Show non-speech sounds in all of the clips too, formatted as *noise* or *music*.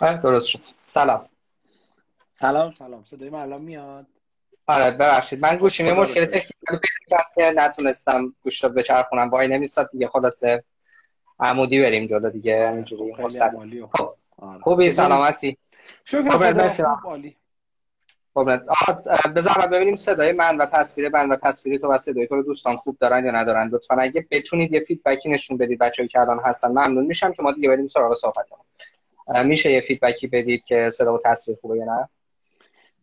درست شد. سلام. سلام سلام. صدای من الان میاد؟ آره ببخشید. من گوشیم یه مشکل تکنیکالی پیدا که نتونستم گوش رو بچرخونم. وای نمیستاد دیگه. خلاصه عمودی بریم جلو دیگه. خب، مستقیم. خب خوبی؟ سلامتی؟ شکر خب، خدا. عالی. خب بذار ببینیم صدای من و تصویر من و تصویر تو و صدای تو رو دوستان خوب دارن یا ندارن. لطفا اگه بتونید یه فیدبکی نشون بدید بچه‌ای که الان هستن ممنون میشم که ما دیگه بریم سراغ صحبتمون. میشه یه فیدبکی بدید که صدا و تصویر خوبه یا نه؟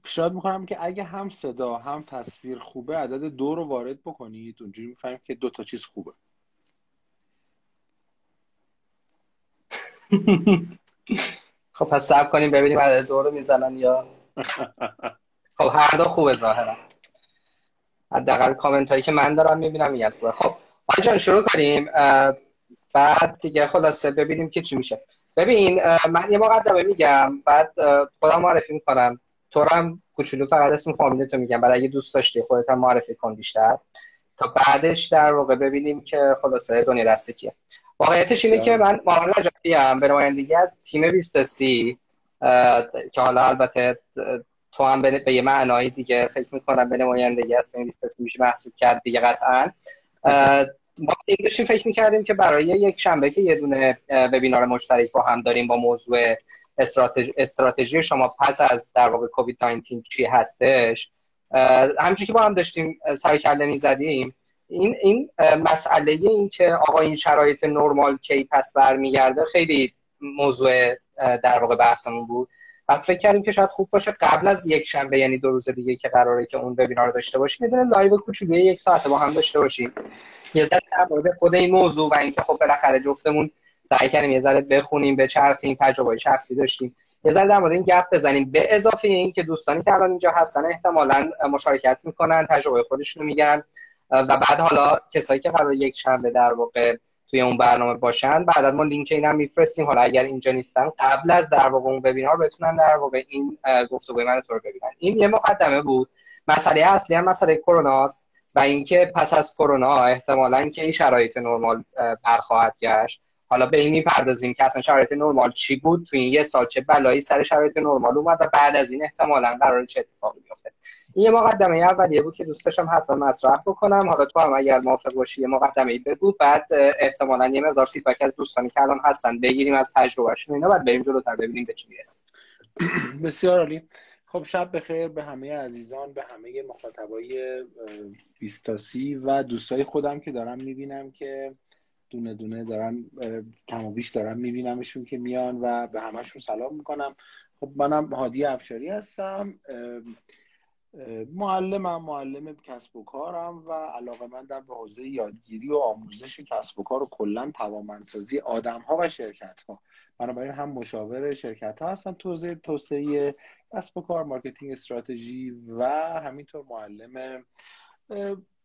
پیشنهاد می‌کنم که اگه هم صدا هم تصویر خوبه عدد دو رو وارد بکنید. اونجوری می‌فهمیم که دو تا چیز خوبه. *laughs* خب پس صبر کنیم ببینیم عدد دو رو می‌زنن یا *laughs* خب هر دو خوبه ظاهرا. حداقل کامنت هایی که من دارم می‌بینم میگن خوبه. خب آقای جان شروع کنیم. بعد دیگه خلاصه ببینیم که چی میشه. ببین من یه مقدمه میگم بعد خودم معرفی می‌کنم. تو هم کوچولو فقط اسم فامیل تو میگم بعد اگه دوست داشتی خودت هم معرفی کن بیشتر. تا بعدش در واقع ببینیم که خلاصه دنیا دست کیه. واقعیتش اینه که من محمد نجاتی ام به نمایندگی از تیم 20 که حالا البته تو هم به به یه معنایی دیگه فکر می‌کنم به نمایندگی از تیم 20 میشه محسوب کرد دیگه قطعا. ما داشتیم فکر می‌کردیم که برای یک شنبه که یه دونه وبینار مشترک با هم داریم با موضوع استراتژی, استراتژی شما پس از در واقع کووید 19 چی هستش همچون که با هم داشتیم سر کله می‌زدیم. این این مسئله این که آقا این شرایط نرمال کی پس برمیگرده خیلی موضوع در واقع بحثمون بود. بعد فکر کردیم که شاید خوب باشه قبل از یک شنبه یعنی دو روز دیگه که قراره که اون وبینار داشته باشیم یه live کوچولوی یک ساعته با هم داشته باشیم. یه ذره در مورد خود این موضوع و اینکه خب بالاخره جفتمون سعی کردیم یه ذره بخونیم بچرخیم تجربه شخصی داشتیم. یه ذره در مورد این گپ بزنیم. به اضافه این که دوستانی که الان اینجا هستن احتمالاً مشارکت می‌کنن تجربه خودشونو میگن. و بعد حالا کسایی که قرار یک شنبه در واقع توی اون برنامه باشن بعد ما لینک این میفرستیم. حالا اگر اینجا نیستن قبل از در واقع اون وبینار بتونن در واقع این اه، گفتگوی من تو رو ببینن. این یه مقدمه بود. مسئله اصلی هم مسئله کرونا است و اینکه پس از کرونا احتمالاً که این شرایط نرمال اه، برخواهد گشت حالا به این می‌پردازیم که اصلا شرایط نرمال چی بود؟ تو این یه سال چه بلایی سر شرایط نرمال اومد و بعد از این احتمالاً قرار چه اتفاقی بیفته. این یه مقدمه اولیه بود که دوست داشتم حتما مطرح بکنم. حالا تو هم اگر موافق باشی یه مقدمه ای بگو بعد احتمالاً یه مقدار فیدبک از دوستانی که الان هستن بگیریم از تجربهشون اینا بعد بریم جلوتر ببینیم به چی می‌رسیم *clears throat* بسیار عالی. خب شب بخیر به همه عزیزان به همه مخاطبای بیستاسی و دوستای خودم که دارم می‌بینم که دونه دونه دارم کم و بیش دارم میبینمشون که میان و به همشون سلام می‌کنم. خب منم هادی افشاری هستم معلمم معلم کسب و کارم و علاقه مندم به حوزه یادگیری و آموزش کسب و کار و کلا توانمندسازی آدم ها و شرکت ها بنابراین هم مشاور شرکت ها هستم تو حوزه توسعه کسب و کار marketing استراتژی و همینطور معلم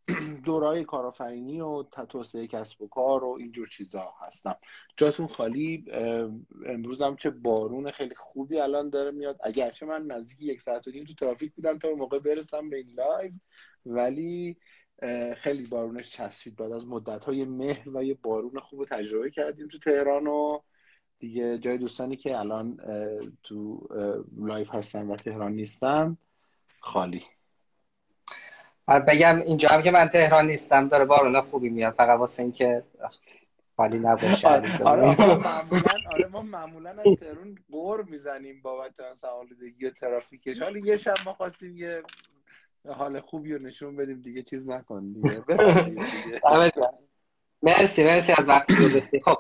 *clears throat* دورای کارآفرینی و توسعه کسب و کار و اینجور چیزا هستم. جاتون خالی اه، امروز هم چه بارون خیلی خوبی الان داره میاد. اگرچه من نزدیک یک ساعت و نیم تو ترافیک بودم تا موقع برسم به این live ولی خیلی بارونش چسبید. بعد از مدت های مهر و یه بارون خوب تجربه کردیم تو تهران و دیگه جای دوستانی که الان تو اه، live هستن و تهران نیستن خالی. بگم اینجا هم که من تهران نیستم داره بارون خوبی میاد فقط واسه اینکه خالی نباشه آره. آره ما *laughs* معمولا آره ما معمولا از تهران غر می‌زنیم بابت مثلا آلودگی و ترافیکش. حالا یه شب ما خواستیم یه حال خوبی رو نشون بدیم دیگه چیز نکن دیگه. دیگه. *laughs* گرم. مرسی مرسی از وقتی گذاشتی. خب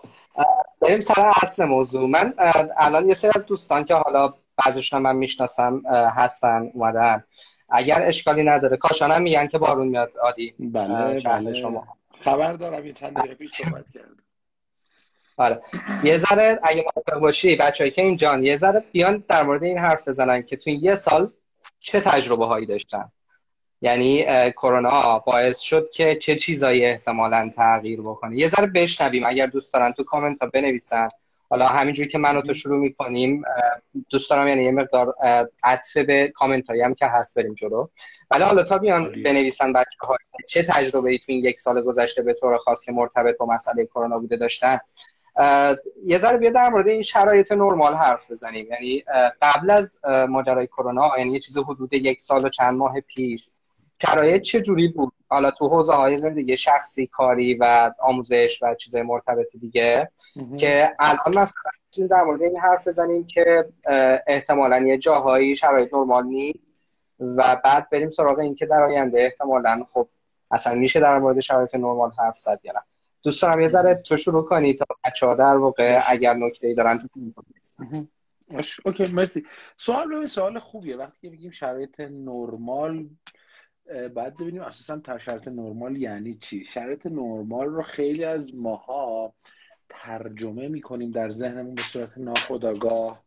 بریم سر اصل موضوع. من الان یه سری از دوستان که حالا بعضیشون من می‌شناسم هستن اومدن. اگر اشکالی نداره. کاشان هم میگن که بارون میاد عادی. بله بله. شما. خبر دارم یه چند دقیقه پیش صحبت *laughs* کردم. آره یه ذره اگه موافق باشی بچه‌ای که اینجان یه ذره بیان در مورد این حرف بزنن که تو یه سال چه تجربه هایی داشتن. یعنی کرونا باعث شد که چه چیزایی احتمالاً تغییر بکنه. یه ذره بشنویم اگر دوست دارن تو کامنت ها بنویسن. حالا همینجوری که من و تو شروع می‌کنیم دوست دارم یعنی یه مقدار عطف به کامنت هایی هم که هست بریم جلو. ولی حالا تا بیان. بنویسن بچه ها چه تجربه ای تو این یک سال گذشته به طور خاص که مرتبط با مسئله کرونا بوده داشتن. یه ذره بیا در مورد این شرایط نرمال حرف بزنیم. یعنی قبل از ماجرای کرونا یعنی یه چیز حدود یک سال و چند ماه پیش شرایط چه جوری بود؟ حالا تو حوزه های زندگی شخصی کاری و آموزش و چیزهای مرتبط دیگه که الان مثلا در مورد این حرف بزنیم که احتمالا یه جاهایی شرایط نرمال نیست و بعد بریم سراغ این که در آینده احتمالا خب اصلا میشه در مورد شرایط نرمال حرف زد یا نه. دوست دارم یه ذره تو شروع کنی تا بچه ها در واقع اگر نکته ای دارن تو اوکی مرسی. سوال سوال خوبیه. وقتی که بگیم شرایط نرمال بعد ببینیم اساسا شرایط نرمال یعنی چی؟ شرایط نرمال رو خیلی از ماها ترجمه می‌کنیم در ذهنمون به صورت ناخودآگاه.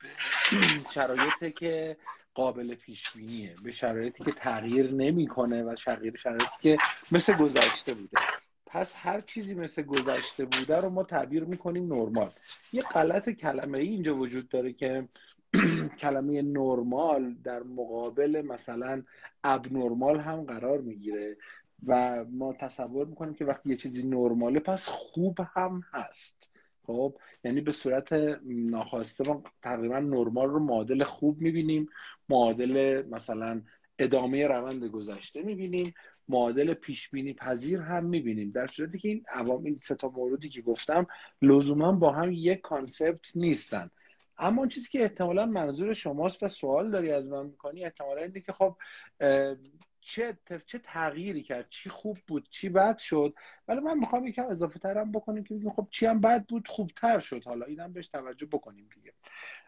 *clears throat* شرایطی که قابل پیش بینیه به شرایطی که تغییر نمی‌کنه و شرایطی که مثل گذشته بوده. پس هر چیزی مثل گذشته بوده رو ما تعبیر می‌کنیم نرمال. یه غلط کلمه ای اینجا وجود داره که *clears throat* کلمه نرمال در مقابل مثلا ابنرمال هم قرار می‌گیره و ما تصور می‌کنیم که وقتی یه چیزی نرماله پس خوب هم هست. خب؟ یعنی به صورت ناخواسته ما تقریبا نرمال رو معادل خوب می‌بینیم معادل مثلا ادامه روند گذشته می‌بینیم معادل پیش بینی پذیر هم می‌بینیم. در صورتی که این عوام این سه تا موردی که گفتم لزوما با هم یک کانسپت نیستن. اما اون چیزی که احتمالا منظور شماست و سوال داری از من می‌کنی احتمالا اینه که خب چه چه تغییری کرد؟ چی خوب بود؟ چی بد شد؟ ولی من می‌خوام یکم اضافه ترم بکنیم که بگیم خب چی هم بد بود خوبتر شد. حالا اینم بهش توجه بکنیم دیگه.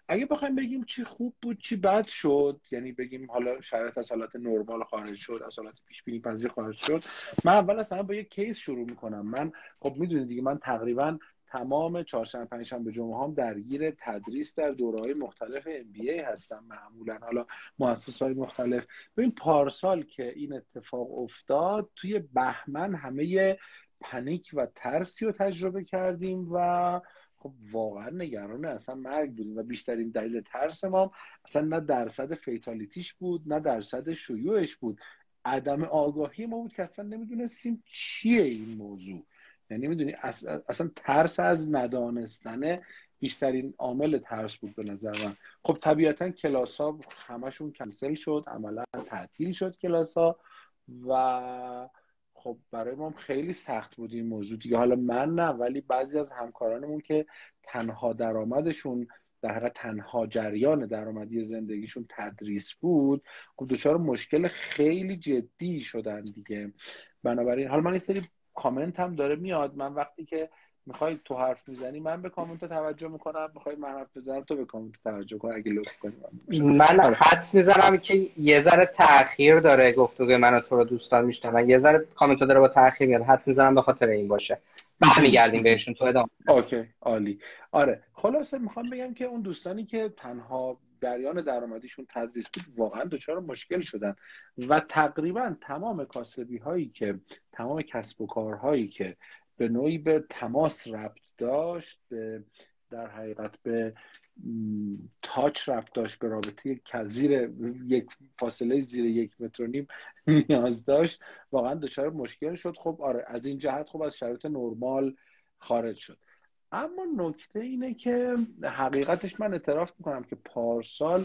اگه بخوایم بگیم چی خوب بود چی بد شد یعنی بگیم حالا شرایط از حالت نرمال خارج شد از حالت پیش بینی پذیر خارج شد من اول اصلا با یه case شروع می‌کنم. من خب می‌دونید دیگه من تقریبا تمام چهارشنبه پنجشنبه جمعه هم درگیر تدریس در دوره مختلف ام هستم معمولا. حالا مؤسسات های مختلف. ببین پارسال که این اتفاق افتاد توی بهمن همه panic و ترسی رو تجربه کردیم و خب واقعا نگران اصلا مرگ بودیم و بیشترین دلیل ترس ما اصلا نه درصد fatality ش بود نه درصد شیوعش بود. عدم آگاهی ما بود که اصلا نمی‌دونستیم چیه این موضوع. یعنی می‌دونی اصلا ترس از ندانستن بیشترین عامل ترس بود به نظر من. خب طبیعتا کلاس ها همشون کنسل شد عملا تعطیل شد کلاس ها و خب برای ما خیلی سخت بود این موضوع. دیگه حالا من نه ولی بعضی از همکارانمون که تنها درآمدشون در حقیقت تنها جریان درآمدی زندگیشون تدریس بود خب دچار مشکل خیلی جدی شدن دیگه. بنابراین حالا من یه سری کامنت هم داره میاد. من وقتی که می‌خوای تو حرف می‌زنی من به کامنت توجه می‌کنم. می‌خوای من حرف بزنم تو به کامنت توجه کن اگه لطف کنی. من آره. حدس می‌زنم که یه ذره تاخیر داره گفتگوی من و تو رو دوستان میشنون یه ذره کامنت داره با تاخیر میاد. حدس می‌زنم به خاطر این باشه. برمیگردیم بهشون. تو ادامه. OK عالی. آره خلاصه می‌خوام بگم که اون دوستانی که تنها جریان درآمدیشون تدریس بود واقعا دچار مشکل شدن. و تقریبا تمام کاسبی هایی که تمام کسب و کارهایی که به نوعی به تماس ربط داشت به در حقیقت به تاچ ربط داشت به رابطه زیر یک فاصله زیر یک متر نیم *laughs* نیاز داشت. واقعا دچار مشکل شد. خب آره از این جهت خب از شرایط نرمال خارج شد. اما نکته اینه که حقیقتش من اعتراف می‌کنم که پارسال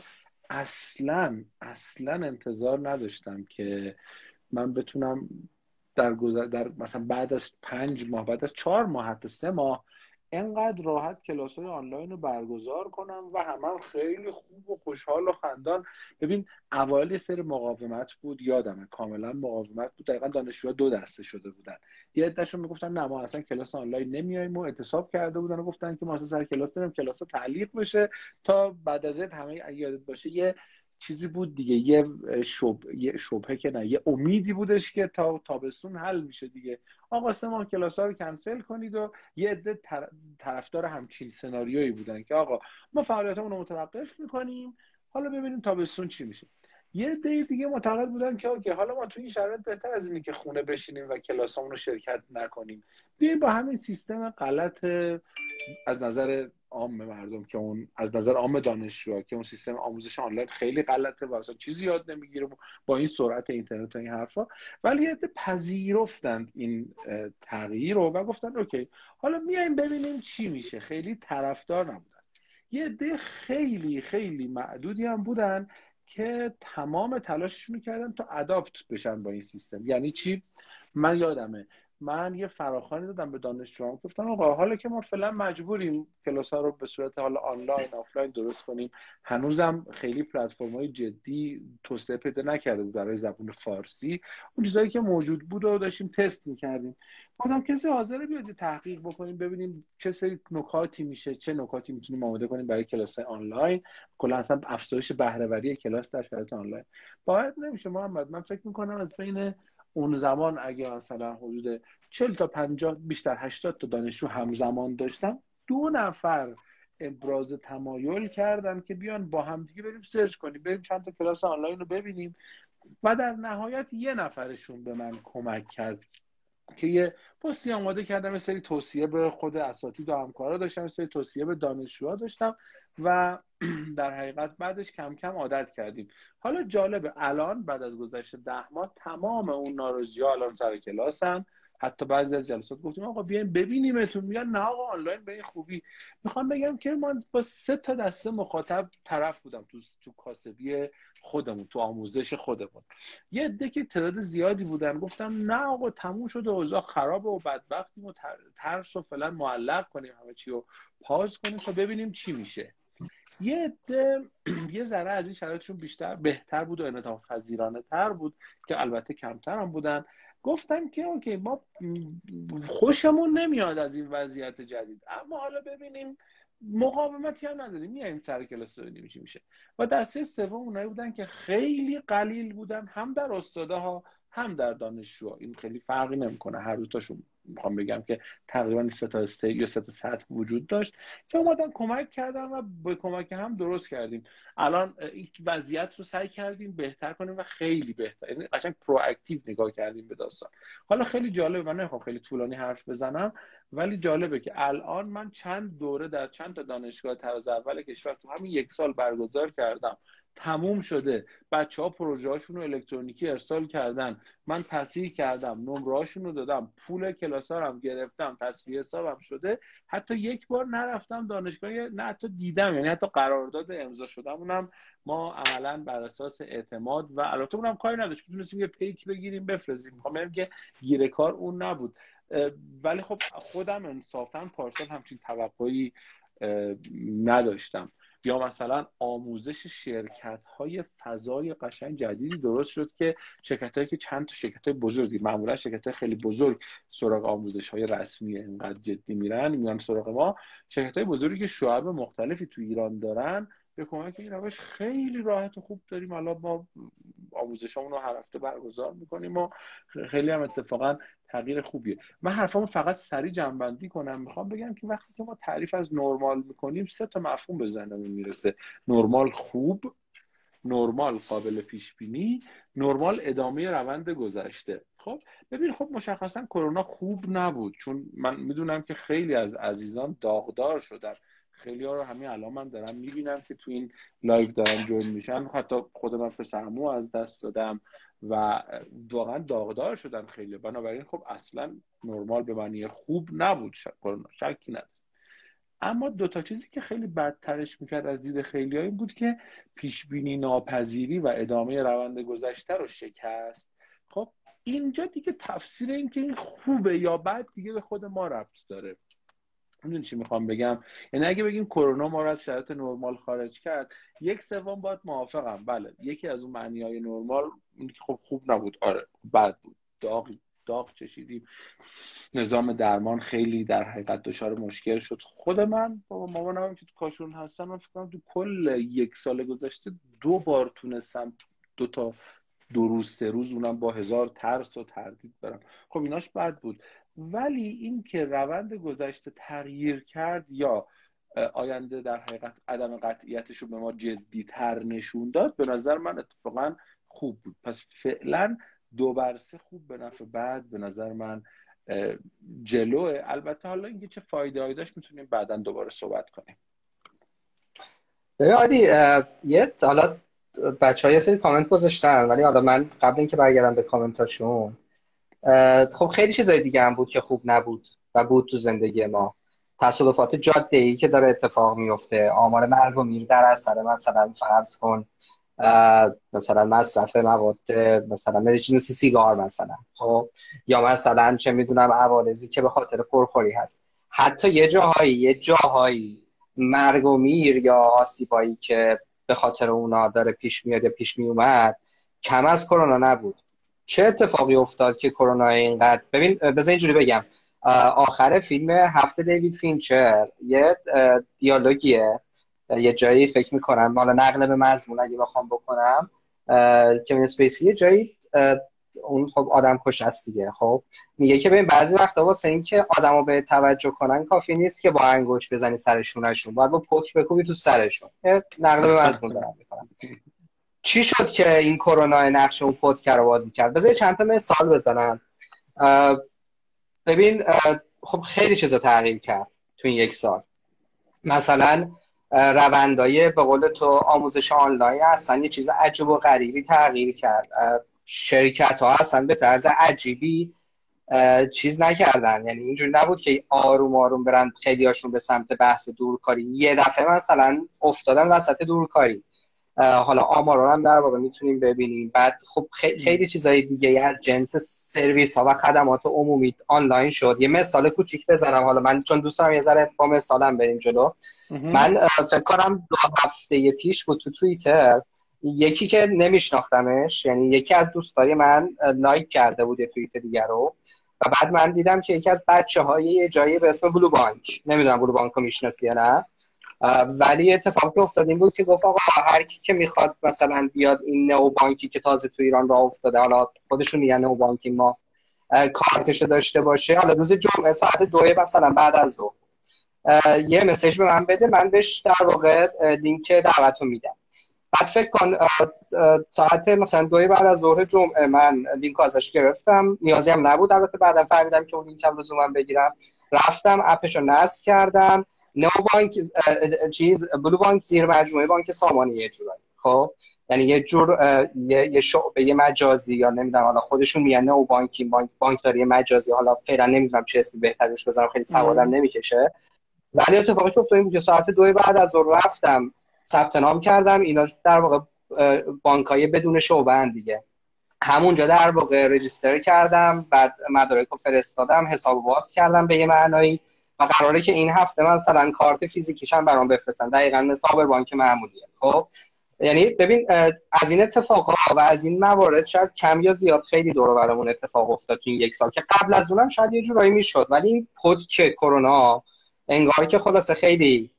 اصلا اصلا انتظار نداشتم که من بتونم در, در مثلا بعد از پنج ماه بعد از چهار ماه حتی سه ماه انقدر راحت کلاس های آنلاین رو برگزار کنم و هم خیلی خوب و خوشحال و خندان. ببین اوایل سری مقاومت بود یادمه کاملا مقاومت بود. دقیقا دانشجوها دو دسته شده بودن. یه عدهشون می‌گفتن نه ما اصلا کلاس آنلاین نمیایم و اعتصاب کرده بودن و گفتن که ما اصلا سر کلاس داریم کلاس تعلیق بشه تا بعد از همه یادت باشه یه چیزی بود دیگه یه شب... یه شبهه که نه یه امیدی بودش که تا تابستون حل میشه دیگه. آقا سه ماه کلاس ها رو کنسل کنید و یه عده طرفدار همچین سناریویی بودن که آقا ما فعالیتمون رو متوقف می‌کنیم حالا ببینیم تابستون چی میشه. یه عده دیگه معتقد بودن که اوکی حالا ما تو این شرایط بهتر از اینه که خونه بشینیم و کلاسامون رو شرکت نکنیم. بیایم با همین سیستم غلط از نظر عام مردم که اون از نظر عام دانشجو که اون سیستم آموزش آنلاین خیلی غلطه و اصلا چیزی یاد نمی‌گیره با این سرعت اینترنت و این حرفا. ولی یه پذیرفتند این تغییر رو و گفتن اوکی حالا میایم ببینیم چی میشه. خیلی طرفدار نبودن. یه عده خیلی خیلی معدودی هم بودن که تمام تلاششون کردن تا اداپت بشن با این سیستم. یعنی چی؟ من یادمه من یه فراخوانی دادم به دانشجوام گفتم آقا حالا که ما فعلا مجبوریم کلاس ها رو به صورت حالا آنلاین آفلاین درست کنیم هنوزم خیلی پلتفرم های جدی توسعه پیدا نکرده بود برای زبان فارسی. اون چیزایی که موجود بود رو داشتیم تست می‌کردیم. گفتم کسی حاضر بیاد تحقیق بکنیم ببینیم چه سری نکاتی میشه چه نکاتی می‌تونیم آماده کنیم برای کلاس آنلاین. کلا اصلا افزایش بهره‌وری کلاس در شرایط آنلاین. باید نمیشه محمد من فکر می‌کنم از بین اون زمان اگه مثلا حدود 40 تا 50 بیشتر 80 تا دانشجو همزمان داشتم دو نفر ابراز تمایل کردن که بیان با همدیگه بریم سرچ کنیم بریم چند تا کلاس آنلاین رو ببینیم و در نهایت یه نفرشون به من کمک کرد که یه پستی آماده کردم یه سری توصیه به خود اساتید و همکارا داشتم یه سری توصیه به دانشجوها داشتم و *clears throat* در حقیقت بعدش کم کم عادت کردیم. حالا جالبه الان بعد از گذشت ده ماه تمام اون ناراضی الان سر کلاسن. حتی بعضی از جلسات گفتیم آقا بیاین ببینیمتون. میگن نه آقا آنلاین به این خوبی. می‌خوام بگم که من با سه تا دسته مخاطب طرف بودم تو تو کاسبی خودمون تو آموزش خودمون. یه عده که تعداد زیادی بودن گفتم نه آقا تموم شده اوضاع خرابه و بدبختیم و ترس و فعلا معلق کنیم همه چی رو پاز کنیم تا ببینیم چی میشه. یه عده *clears throat* یه ذره از این شرایطشون بیشتر بهتر بود و انعطاف پذیرانه تر بود که البته کمتر هم بودن. گفتم که اوکی ما خوشمون نمیاد از این وضعیت جدید. اما حالا ببینیم مقاومتی هم نداریم. میایم سر کلاس ببینیم چی میشه. و دسته سوم اونایی بودن که خیلی قلیل بودن هم در استاده ها هم در دانشجو این خیلی فرقی نمی‌کنه هر دوتاشون می‌خوام بگم که تقریبا سه تا استه یا سه تا سطح وجود داشت که اومدن کمک کردن و به کمک هم درست کردیم. الان این وضعیت رو سعی کردیم بهتر کنیم و خیلی بهتر یعنی قشنگ پرواکتیو نگاه کردیم به داستان. حالا خیلی جالبه من نمی‌خوام خیلی طولانی حرف بزنم ولی جالبه که الان من چند دوره در چند تا دانشگاه تراز اول کشور تو همین یک سال برگزار کردم. تموم شده. بچه ها پروژه هاشون رو الکترونیکی ارسال کردن. من تصحیح کردم نمره رو دادم پول کلاس هم گرفتم تصفیه حسابم شده. حتی یک بار نرفتم دانشگاه نه حتی دیدم یعنی حتی قرارداد امضا شدم اونم ما عملا بر اساس اعتماد و البته اونم کاری نداشت. می‌تونستیم یه پیک بگیریم بفرستیم. می‌خوام که گیره کار اون نبود. ولی خب خودم انصافا پارسال همچین توقعی نداشتم. یا مثلا آموزش شرکت های فضای قشنگ جدیدی درست شد که شرکت هایی که چند تا شرکت های بزرگی معمولا شرکت های خیلی بزرگ سراغ آموزش های رسمی اینقدر جدی میرن میان سراغ ما شرکت های بزرگی که شعب مختلفی تو ایران دارن به کمک این روش خیلی راحت و خوب داریم. الان ما آموزشامون رو هر هفته برگزار می‌کنیم و خیلی هم اتفاقا تغییر خوبیه. من حرفامو فقط سریع جنبندی کنم. می‌خوام بگم که وقتی که ما تعریف از نرمال می‌کنیم سه تا مفهوم به ذهنمون می‌رسه. نرمال خوب نرمال قابل پیش بینی نرمال ادامه روند گذشته. خب ببین خب مشخصا کرونا خوب نبود. چون من می‌دونم که خیلی از عزیزان داغدار شدن. خیلی ها رو همین الان من دارم می‌بینم که تو این live دارن join میشن. حتی خود من پسرمو از دست دادم و واقعا داغدار شدن خیلی. بنابراین خب اصلا نرمال به معنی خوب نبود. کرونا شکی نداره اما دو تا چیزی که خیلی بدترش می‌کرد از دید خیلی این بود که پیشبینی ناپذیری و ادامه روند گذشته رو شکست. خب اینجا دیگه تفسیر این که این خوبه یا بد دیگه به خود ما ربط داره. می‌دونی چی می‌خوام بگم؟ یعنی اگه بگیم کرونا ما رو از شرایط نرمال خارج کرد یک سوم باید موافقم. بله یکی از اون معنی های نرمال که خب خوب نبود. آره بد بود. داغ داغ چشیدیم. نظام درمان خیلی در حقیقت دچار مشکل شد. خود من بابا مامانم که تو کاشون هستم من فکر کنم تو کل یک سال گذشته دو بار تونستم دو تا دو روز سه روز اونم با هزار ترس و تردید برم. خب ایناش بد بود. ولی این که روند گذشته تغییر کرد یا آینده در حقیقت عدم قطعیتش رو به ما جدی تر نشون داد به نظر من اتفاقا خوب بود. پس فعلا دو برسه خوب به نفع بعد به نظر من جلوه. البته حالا اینکه چه فایده هایی داشت می‌تونیم بعدا دوباره صحبت کنیم. عادی یه حالا بچه های سری کامنت گذاشتن ولی حالا من قبل اینکه برگردم به کامنتاشون خب خیلی چیزای دیگه هم بود که خوب نبود و بود تو زندگی ما. تصادفات جاده ای که داره اتفاق میفته. آمار مرگ و میر در اثر مثلا فرض کن مثلا مصرف مواد مثلا مثل مثل سیگار مثلا خب؟ یا مثلا چه می‌دونم عوارضی که به خاطر پرخوری هست. حتی یه جاهایی یه جاهایی مرگ و میر یا آسیبایی که به خاطر اونا داره پیش میاد یا پیش می اومد کم از کرونا نبود. چه اتفاقی افتاد که کرونا اینقدر ببین بذار اینجوری بگم. آخر فیلم هفته دیوید فینچر یه دیالوگیه. یه جایی فکر می‌کنم حالا نقل به مضمون اگه بخوام بکنم که اسپیسی یه جایی اون خب آدم کش است دیگه خب. میگه که ببین بعضی وقتا واسه اینکه آدمو به توجه کنن کافی نیست که با انگوش بزنی سرشونشون باید با پک بکوبی تو سرشون. نقل به مضمون دارم می‌کنم. چی شد که این کرونا نقش اون پودکر رو بازی کرد؟ بذار چند تا مثال بزنم. ببین خب خیلی چیزا تغییر کرد تو این یک سال. مثلا روندای به قول تو آموزش آنلاین اصلا یه چیز عجب و غریبی تغییر کرد. شرکت ها اصلا به طرز عجیبی چیز نکردن. یعنی اینجوری نبود که آروم آروم برن خیلی به سمت بحث دورکاری. یه دفعه مثلا افتادن وسط دورکاری. حالا آمارا هم در واقع می‌تونیم ببینیم. بعد خب خیلی چیزای دیگه از جنس سرویس ها و خدمات عمومی آنلاین شد. یه مثال کوچیک بزنم. حالا من چون دوست دارم یه ذره با مثالم بریم جلو. من فکر کنم دو هفته پیش بود تو توییتر یکی که نمیشناختمش یعنی یکی از دوستای من لایک کرده بود یه توییت دیگر رو. و بعد من دیدم که یکی از بچه های یه جایی به اسم بلو بانک نمی‌دونم بلو بانک رو می‌شناسی یا نه. ولی اتفاقی افتاد این بود که گفت آقا هر کی که می‌خواد مثلا بیاد این نو بانکی که تازه تو ایران راه افتاده حالا خودشون میگن نو بانکی ما کارتش داشته باشه. حالا روز جمعه ساعت دو مثلا بعد از ظهر. یه مسیج به من بده من بهش در واقع لینک دعوتو میدم. بعد فکر کن ساعت مثلا دوی بعد از ظهر جمعه من لینک ازش گرفتم. نیازی هم نبود البته بعدا فهمیدم که اون لینکم لزوما بگیرم. رفتم اپش رو نصب کردم. نو بانک چیز بلو بانک زیر مجموعه بانک سامانی یه جورایی. خب؟ یعنی یه جور یه, یه شعبه یه مجازی یا نمی‌دونم حالا خودشون میگن نو بانکی بانک بانک داره مجازی حالا فعلا نمی‌دونم چه اسمی بهترش بزنم خیلی سوادم نمی‌کشه. ولی اتفاقی که افتاد بود ساعت دو بعد از ظهر رفتم ثبت نام کردم اینا در واقع بانکای بدون شعبه دیگه. همونجا در واقع رجیستر کردم بعد مدارک رو فرستادم حساب باز کردم به یه معنایی و قراره که این هفته مثلا کارت فیزیکیش هم برام بفرستن. دقیقا مثل بانک معمولیه. خب؟ یعنی ببین از این اتفاقها و از این موارد شاید کم یا زیاد خیلی دور برامون اتفاق افتاد تو این یک سال که قبل از اونم شاید یه جورایی می‌شد. ولی این پد که کرونا انگار که خلاصه خیلی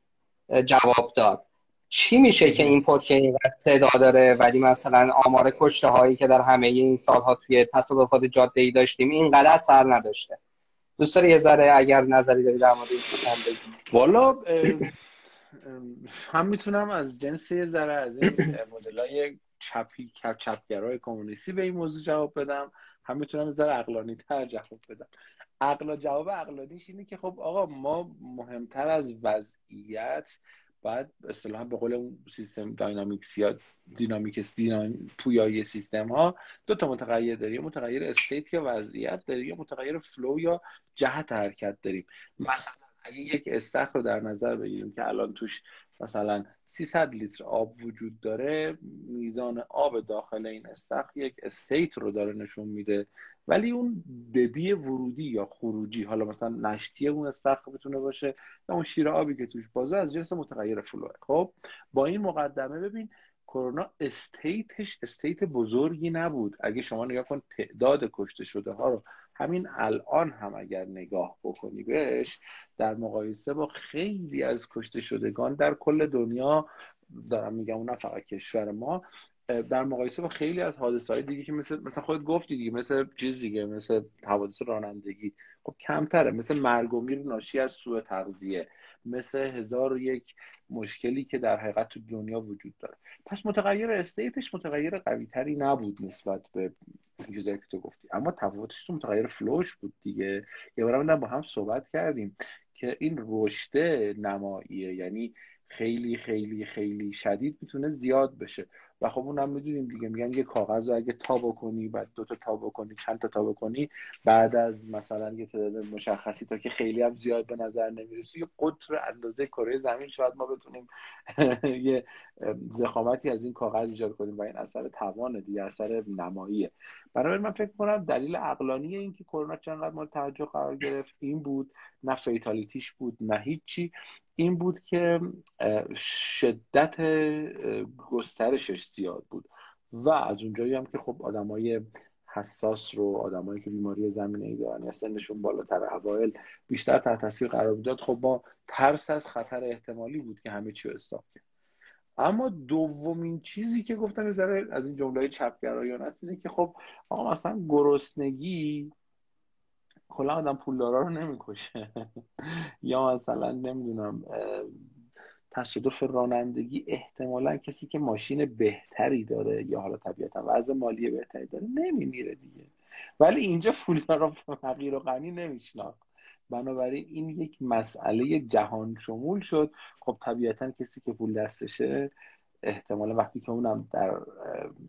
جواب داد. چی میشه که این که اینقدر صدا داره؟ ولی مثلا آمار کشته هایی که در همه این سالها توی تصادفات جاده ای داشتیم اینقدر اثر نداشته. دوست داری یه ذره اگر نظری داری در مورد این والا هم می‌تونم از جنس یه ذره از این مدلای چپی چپگرای کمونیستی به این موضوع جواب بدم. هم می‌تونم یه ذره عقلانی تر جواب بدم. عقل جواب عقلانیش اینه که خب آقا ما مهمتر از وضعیت باید اصطلاحا به قول اون system dynamics یا dynamics پویایی سیستم ها دو تا متغیر داریم. متغیر state یا وضعیت داریم متغیر flow یا جهت حرکت داریم. مثلا اگه یک استخر رو در نظر بگیریم که الان توش مثلا 300 لیتر آب وجود داره میزان آب داخل این استخر یک state رو داره نشون میده. ولی اون دبی ورودی یا خروجی حالا مثلا نشتی اون استخر بتونه باشه یا اون شیر آبی که توش بازه از جنس متغیر flow ه. خب با این مقدمه ببین کرونا state ش state بزرگی نبود. اگه شما نگاه کن تعداد کشته شده ها رو همین الان هم اگر نگاه بکنی بهش در مقایسه با خیلی از کشته شدگان در کل دنیا دارم میگم نه فقط کشور ما در مقایسه با خیلی از حادثه های دیگه که مثل مثلا خود گفتی دیگه مثل چیز دیگه مثل حوادث رانندگی. خب کمتره مثل مرگ و میر ناشی از سوء تغذیه مثل هزار و یک مشکلی که در حقیقت تو دنیا وجود داره. پس متغیر استیتش متغیر قوی تری نبود نسبت به چیزایی که تو گفتی. اما تفاوتش تو متغیر فلوش بود دیگه. یه بار با هم صحبت کردیم که این رشته نماییه. یعنی خیلی خیلی خیلی شدید می‌تونه زیاد بشه. و خب اونم می‌دونیم دیگه میگن یه کاغذ رو اگه تا بکنی بعد دو تا تا بکنی چند تا تا بکنی بعد از مثلا یه تعداد مشخصی تا که خیلی هم زیاد به نظر نمی‌رسه یه قطر اندازه کره زمین شاید ما بتونیم *laughs* یه زخامتی از این کاغذ ایجاد کنیم و این اثر توانه دیگه اثر نماییه. برای من فکر کنم دلیل عقلانی این که کرونا چقدر مورد توجه قرار گرفت این بود نه فیتالیتیش بود نه هیچی. این بود که شدت گسترشش زیاد بود. و از اونجایی هم که خب آدمای حساس رو آدمایی که بیماری زمینه ای دارن یا سنشون بالاتر اوایل بیشتر تحت تاثیر قرار داد خب با ترس از خطر احتمالی بود که همه چی استاپ کرد. اما دومین چیزی که گفتم از این جمله چپگرایان هست اینه که خب آقا مثلا گرسنگی کلا آدم پولدارا رو نمی‌کشه. یا مثلا نمی‌دونم تصادف رانندگی احتمالا کسی که ماشین بهتری داره یا حالا طبیعتا وضع مالی بهتری داره نمیمیره دیگه. ولی اینجا پولدارا فقیر و غنی نمیشناخت. بنابراین این یک مسئله جهان شمول شد. خب طبیعتا کسی که پول دستشه احتمالا وقتی که اونم در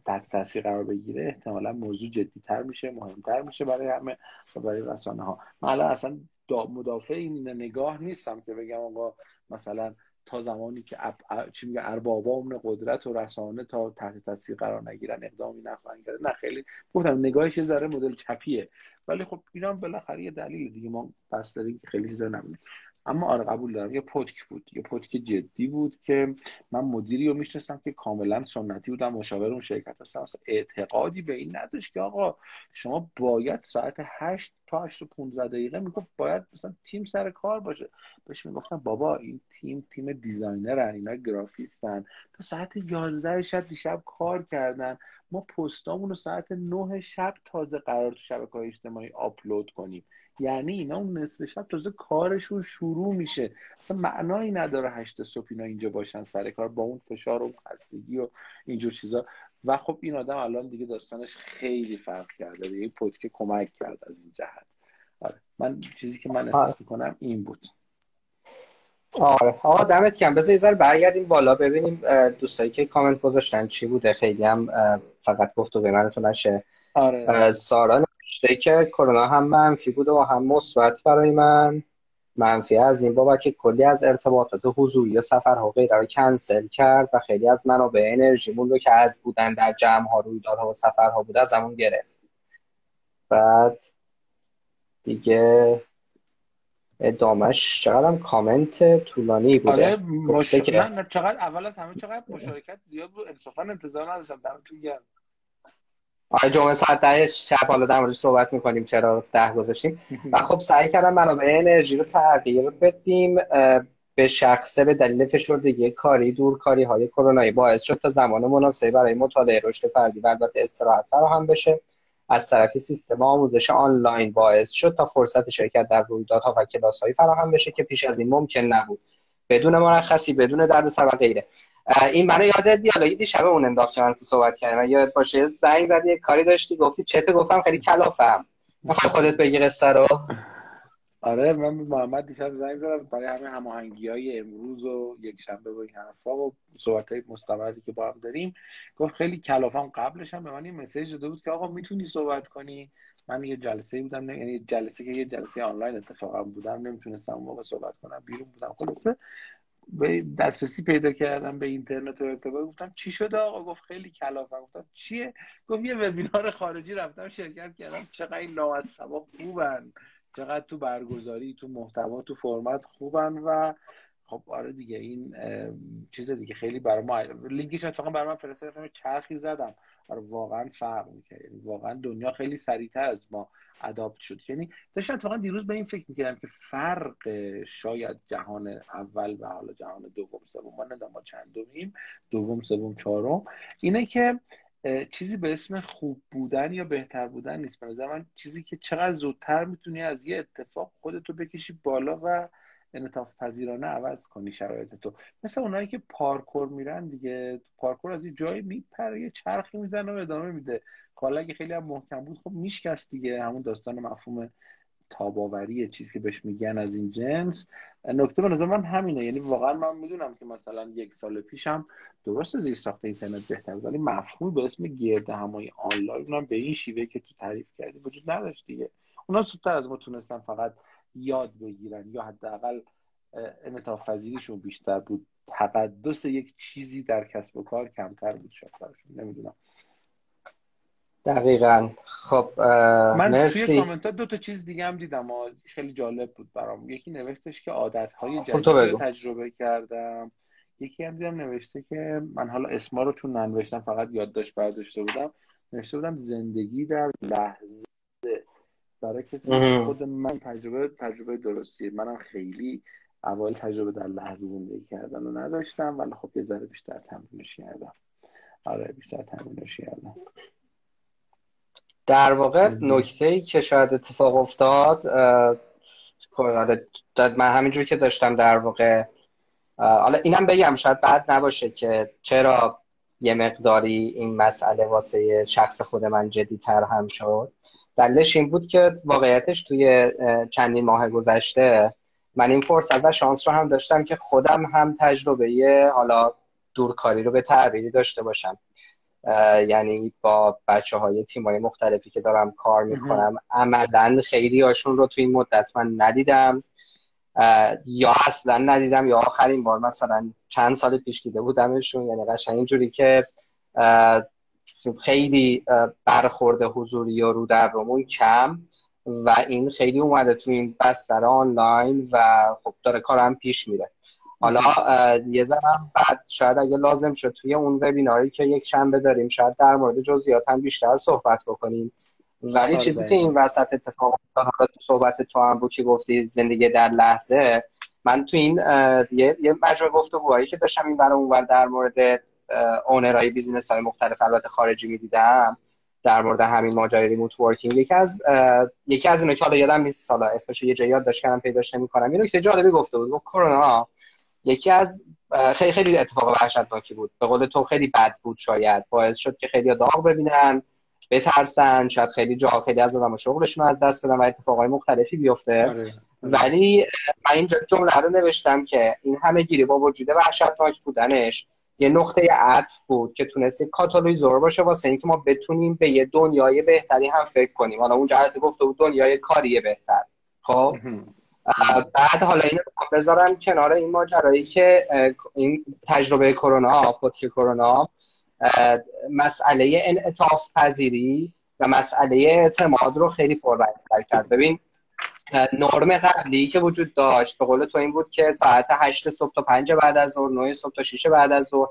تحت تاثیر قرار بگیره احتمالا موضوع جدیتر میشه مهمتر میشه برای همه و برای رسانه ها من اصلا مدافع این نگاه نیستم که بگم آقا مثلا تا زمانی که چی میگه اربابان قدرت و رسانه تا تحت تاثیر قرار نگیرن اقدامی نخواهند کرد. نه خیلی گفتم نگاهش یه ذره مدل چپیه. ولی خب اینا بالاخره یه دلیل دیگه. ما bias داریم که خیلی چیزا نمی‌دونیم اما آره قبول دارم. یه پتک بود. یه پتک جدی بود که من مدیری رو می‌شناسم که کاملا سنتی بودم مشاور اون شرکت هستم. اعتقادی به این نداشت که آقا شما باید ساعت 8 تا 8 و 15 دقیقه می‌گفت باید مثلا تیم سر کار باشه. بهش می‌گفتم بابا این تیم تیم designer ن اینا گرافیستن. تا ساعت 11 شب دیشب کار کردن. ما پستامون رو ساعت 9 شب تازه قرار تو شبکه های اجتماعی آپلود کنیم. یعنی اینا اون نصف شب تازه کارشون شروع میشه. اصلا معنایی نداره هشت صبح اینا اینجا باشن سر کار با اون فشار و خستگی و اینجور چیزا. و خب این آدم الان دیگه داستانش خیلی فرق کرده. دیگه پودکه کمک کرد از این جهت. آره. من چیزی که من احساس آره. می‌کنم این بود. آره. آقا دمت کم بذار یه ذره برگردیم بالا ببینیم دوستایی که کامنت گذاشتن چی بوده. خیلی هم فقط گفت و به من نشه. آره. سارا نوشته که کرونا هم منفی بود و هم مثبت برای من. منفی از این بابا که کلی از ارتباطات حضوری و سفرها غیره رو کنسل کرد و خیلی از منابع انرژیمون رو که از بودن در جمع ها رویدادها و سفرها بود از همون گرفت. بعد دیگه ادامش چقدر هم کامنت طولانی بوده. آره مش... که... چقدر اول از همه چقدر مشارکت زیاد بود. انصافا انتظار نداشتم دمتون گرم. آره جمعه ساعت ده شب حالا در موردش صحبت می‌کنیم چرا ده گذاشتیم. و خب سعی کردم منابع انرژی رو تغییر بدیم به شخصه به دلیل فشردگی کاری دورکاری های کرونایی باعث شد تا زمان مناسبی برای مطالعه رشد فردی و البته استراحت فراهم بشه. از طرف سیستم آموزش آنلاین باعث شد تا فرصت شرکت در رویدادها و کلاسهایی فراهم بشه که پیش از این ممکن نبود. بدون مرخصی بدون دردسر و غیره. این منو یاد دیالوگی دیشب اون انداخت که من تو صحبت کردم یاد باشه زنگ زدی کاری داشتی گفتی چته گفتم خیلی کلافم. می‌خوای خودت بگی قصه رو؟ آره من به محمد دیشب زنگ زدم برای همه هماهنگی های امروز و یک شنبه و این حرفا و صحبت های مستمری که با هم داریم. گفت خیلی کلافم قبلش هم به من یه مسیج داده بود که آقا می‌تونی صحبت کنی؟ من یه جلسه بودم یعنی جلسه که یه جلسه آنلاین اتفاقا بودم نمی‌تونستم موقع صحبت کنم بیرون بودم. خلاصه به دسترسی پیدا کردم به اینترنت و ارتباط. گفتم چی شده آقا؟ گفت خیلی کلافم. گفتم چیه؟ گفت یه وبینار خارجی رفتم شرکت کردم. چقدر این نامصبا خوبن. چقدر تو برگزاری تو محتوا تو فرمت خوبن و خب آره دیگه این چیز دیگه خیلی برای ما لینکش اتفاقا برای من فرستادم چرخی زدم. آره واقعا فرق می‌کنه یعنی واقعا دنیا خیلی سریعتر از ما اداپت شد. یعنی داشتم اتفاقا دیروز به این فکر می‌کردم که فرق شاید جهان اول و حالا جهان دوم سوم ما ندام ما چندمیم دوم سوم چهارم. اینه که چیزی به اسم خوب بودن یا بهتر بودن نیست. به نظر من چیزی که چقدر زودتر می‌تونی از یه اتفاق خودتو بکشی بالا و انعطاف پذیرانه عوض کنی شرایط تو. مثل اونایی که پارکور میرن دیگه پارکور از یه جایی میپره یه چرخی می‌زنه و ادامه میده. حالا اگه خیلی هم محکم بود خب میشکست دیگه. همون داستان مفهوم تاباوری چیزی که بهش میگن از این جنس. نکته به نظر من همینه. یعنی واقعا من می‌دونم که مثلا یک سال پیشم درست زیست ساخت اینترنت بهتر بود. ولی مفهوم به اسم گرد همای آنلاین به این شیوه که تو تعریف کردی وجود نداشت دیگه. اونا زودتر از ما تونستن فقط یاد بگیرن یا حداقل انعطاف پذیریشون بیشتر بود. تقدس یک چیزی در کسب و کار کمتر بود شاید نمی‌دونم. دقیقا. خب من مرسی. توی کامنت دو تا چیز دیگه هم دیدم و خیلی جالب بود برام. یکی نوشتش که عادت های خب، جدید تجربه کردم. یکی هم دیدم نوشته که من حالا اسما رو چون ننوشتم فقط یادداشت برداشته بودم. نوشته بودم زندگی در لحظه برای کسی خود من تجربه تجربه درستیه. منم خیلی اول تجربه در لحظه زندگی کردن رو نداشتم ولی خب یه ذره بیشتر تمرینش کردم. آره بیشتر تمرینش کردم. در واقع نکته ای که شاید اتفاق افتاد آره، من همینجور که داشتم در واقع حالا اینم بگم شاید بعد نباشه که چرا یه مقداری این مسئله واسه شخص خود من جدیتر هم شد. دلیلش این بود که واقعیتش توی چندین ماه گذشته من این فرصت و شانس رو هم داشتم که خودم هم تجربه حالا دورکاری رو به تعبیری داشته باشم. یعنی با بچه های تیم های مختلفی که دارم کار می‌کنم عملا خیلی هاشون رو توی این مدت من ندیدم. یا اصلا ندیدم یا آخرین بار مثلا چند سال پیش دیده بودمشون. یعنی قشنگ اینجوری که خیلی برخورده حضوری و رو در رومون کم و این خیلی اومده تو این بستر آنلاین و خب داره کارم پیش میره. حالا یه زنم بعد شاید اگه لازم شد توی اون وبیناری که یک شنبه داریم شاید در مورد جزئیات هم بیشتر صحبت بکنیم. ولی چیزی که این وسط اتفاق افتاد حالا تو صحبت تو هم بود که گفتی زندگی در لحظه من تو این یه, یه مجموعه گفتگوهایی که داشتم این برای اونور در مورد owner های business های مختلف البته خارجی می‌دیدم در مورد همین ماجرای remote working یکی از یکی از اینا که حالا یادم نیست حالا اسمش یه جایی یاد داشت کردم پیداش نمی‌کنم. اینو که جالبی گفته بود گفت کرونا یکی از خیلی خیلی اتفاق وحشتناکی بود. به قول تو خیلی بد بود شاید. باعث شد که خیلی داغ ببینن بترسن شاید خیلی جا خیلی از آدم شغلشون از دست بدن و اتفاقای مختلفی بیفته. آره. ولی من اینجا جمله رو نوشتم که این همه گیری با وجود وحشتناک بودنش یه نقطه عطف بود که تونست کاتالیزور باشه واسه اینکه ما بتونیم به یه دنیای بهتری هم فکر کنیم. حالا اون جهت گفته بود دنیای کاری بهتر. خب؟ بعد حالا اینو بذارم کنار این ماجرایی که این تجربه کرونا پتک کرونا مسئله انعطاف پذیری و مسئله اعتماد رو خیلی پررنگتر کرد. ببین نرم قبلی که وجود داشت. به قول تو این بود که ساعت 8 صبح تا 5 بعد از ظهر 9 صبح تا 6 بعد از ظهر.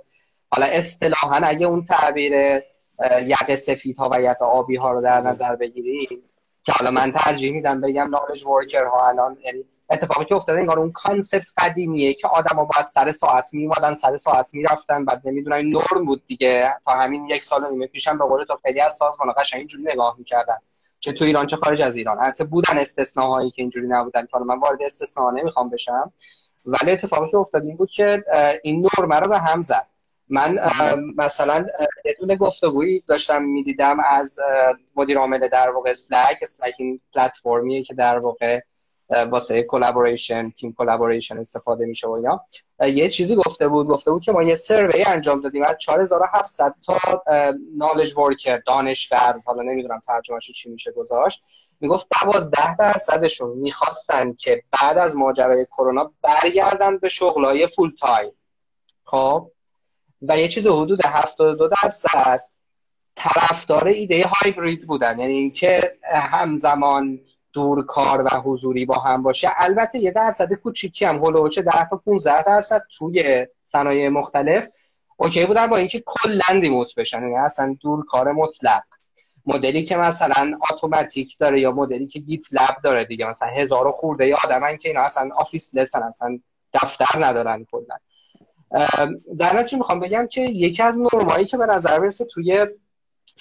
حالا اصطلاحا اگه اون تعبیر یقه سفید ها و یقه آبی ها رو در نظر بگیریم که حالا من ترجیح میدم بگم knowledge worker ها الان یعنی اتفاقی که افتاده انگار اون concept قدیمیه که آدما باید سر ساعت میومدن سر ساعت می‌رفتن بعد نمی‌دونن نرم بود دیگه. تا همین یک سال و نیمه پیشم به قول تو خیلی از سازمان قشنگ اینجوری نگاه می‌کردن. چه تو ایران چه خارج از ایران. البته بودن استثناهایی که اینجوری نبودن که من وارد استثنا نمی‌خوام بشم. ولی اتفاقی که افتاد این بود که این نرمه رو به هم زد. من مثلا یه دونه گفتگویی داشتم می‌دیدم از مدیر عامل در واقع Slack Slack این پلتفرمیه که در واقع واسه collaboration team collaboration استفاده میشه و اینا. یه چیزی گفته بود گفته بود که ما یه survey انجام دادیم از 4700 تا knowledge worker دانشور حالا نمی‌دونم ترجمهش چی میشه گذاشت. می‌گفت 12 درصدشون می‌خواستن که بعد از ماجرای کرونا برگردن به شغلای full time خب؟ و یه چیز حدود 72 درصد طرفدار ایده هایبرید بودن. یعنی اینکه همزمان دورکار و حضوری با هم باشه. البته یه درصد کوچیکی هم حول و حوش 10 تا 15 درصد توی صنایع مختلف OK بودن با اینکه کلا remote بشن. یعنی اصلا دورکار مطلق. مدلی که مثلا اتوماتیک داره یا مدلی که GitLab داره دیگه مثلا هزار خورده‌ای آدمن که اینا اصلا officeless ن اصلا دفتر ندارن کلا. در نتیجه می‌خوام بگم که یکی از نرمایی که به نظر برسه توی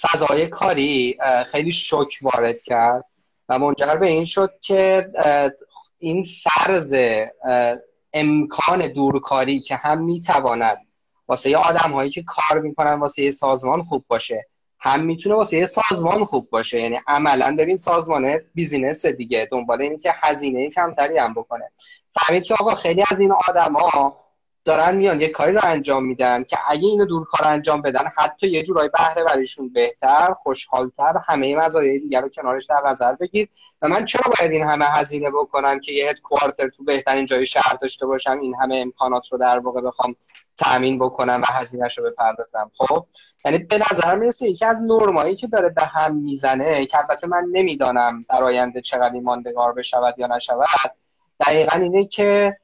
فضای کاری خیلی شوک وارد کرد. و منجر به این شد که این فرض امکان دورکاری که هم می‌تواند واسه آدم هایی که کار می‌کنن واسه یه سازمان خوب باشه هم می‌تونه واسه یه سازمان خوب باشه. یعنی عملا ببین سازمان بیزینس دیگه دنبال اینه که هزینه کمتری هم بکنه. فهمید که آقا خیلی از این آدما دارن میان یه کاری رو انجام میدن که اگه اینو دور کار انجام بدن حتی یه جورای بهره وریشون بهتر خوشحالتر همه مزایای دیگر رو کنارش در نظر بگیر. و من چرا باید این همه هزینه بکنم که یه هدکوارتر تو بهترین جای شهر داشته باشم این همه امکانات رو در واقع بخوام تامین بکنم و هزینهش رو بپردازم؟ خب یعنی به نظر می‌رسه یکی از نرمایی که داره به هم می‌زنه که البته من نمی‌دانم در آینده چقدر ماندگار بشود یا نشود دقیقا اینه که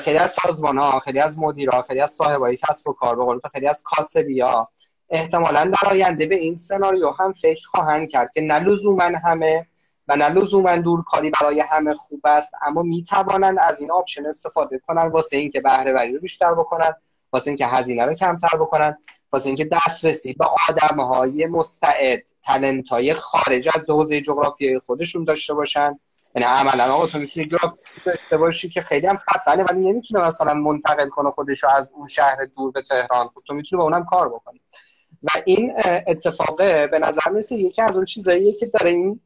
خیلی از سازمان ها خیلی از مدیرا خیلی از صاحبای کسب و کار به خیلی از کاسبیا احتمالا در آینده به این سناریو هم فکر خواهند کرد که نه لزوما همه و نه لزوما دورکاری برای همه خوب است اما می توانند از این option استفاده کنند واسه اینکه بهره وری رو بیشتر بکنن واسه اینکه هزینه رو کمتر بکنن واسه اینکه دسترسی به آدم های مستعد تلنت های خارج از حوزه جغرافیایی خودشون داشته باشن یعنی عملا. آقا تو می‌تونی جا داشته باشی که خیلی هم خفنه ولی نمی‌تونه مثلا منتقل کنه خودش رو از اون شهر دور به تهران. خب تو می‌تونی با اونم کار بکنی و این اتفاقه به نظر می‌رسه یکی از اون چیزاییه که داره این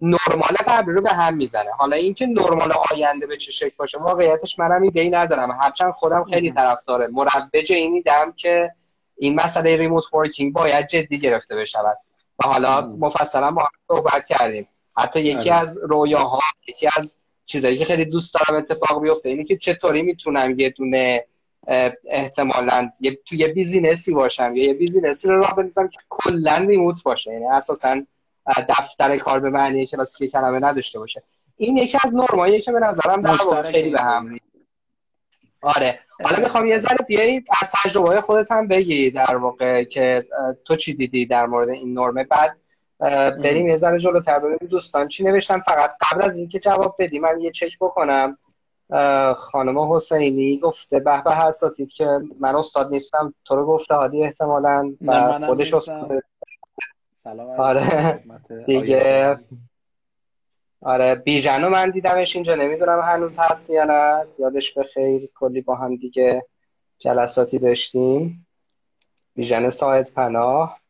نرمال قبل رو به هم می‌زنه. حالا اینکه نرمال آینده به چه شکل باشه واقعیتش منم ایده ای ندارم. هرچند خودم خیلی طرفدار مربج اینی دم که این مسئله remote working باید جدی گرفته بشود. و حالا مفصلا با هم صحبت کردیم. حتی یکی آره. از رویاها یکی از چیزایی که خیلی دوست دارم اتفاق بیفته اینه که چطوری می‌تونم یه دونه احتمالا یه تو یه business ی باشم یا یه business ی رو راه بندازم که کلا remote باشه. یعنی اساسا دفتر کار به معنی کلاسیک کلمه نداشته باشه. این یکی از نرماییه که به نظرم در واقع خیلی به هم آره. حالا می‌خوام یه ذره بیایی از تجربه خودت هم بگی در واقع که تو چی دیدی در مورد این نرمه بعد بریم یه ذره جلوتر ببینیم. دوستان چی نوشتن؟ فقط قبل از اینکه جواب بدی من یه چک بکنم. خانم حسینی گفته به به اساتید که من استاد نیستم. تو رو گفته حالی احتمالا و خودش استاد سلام آره. دیگه. آره بیژنو من دیدمش اینجا. نمی‌دونم هنوز هست یا نه. یادش به خیر کلی با هم دیگه جلساتی داشتیم. بیژن ساعد پناه.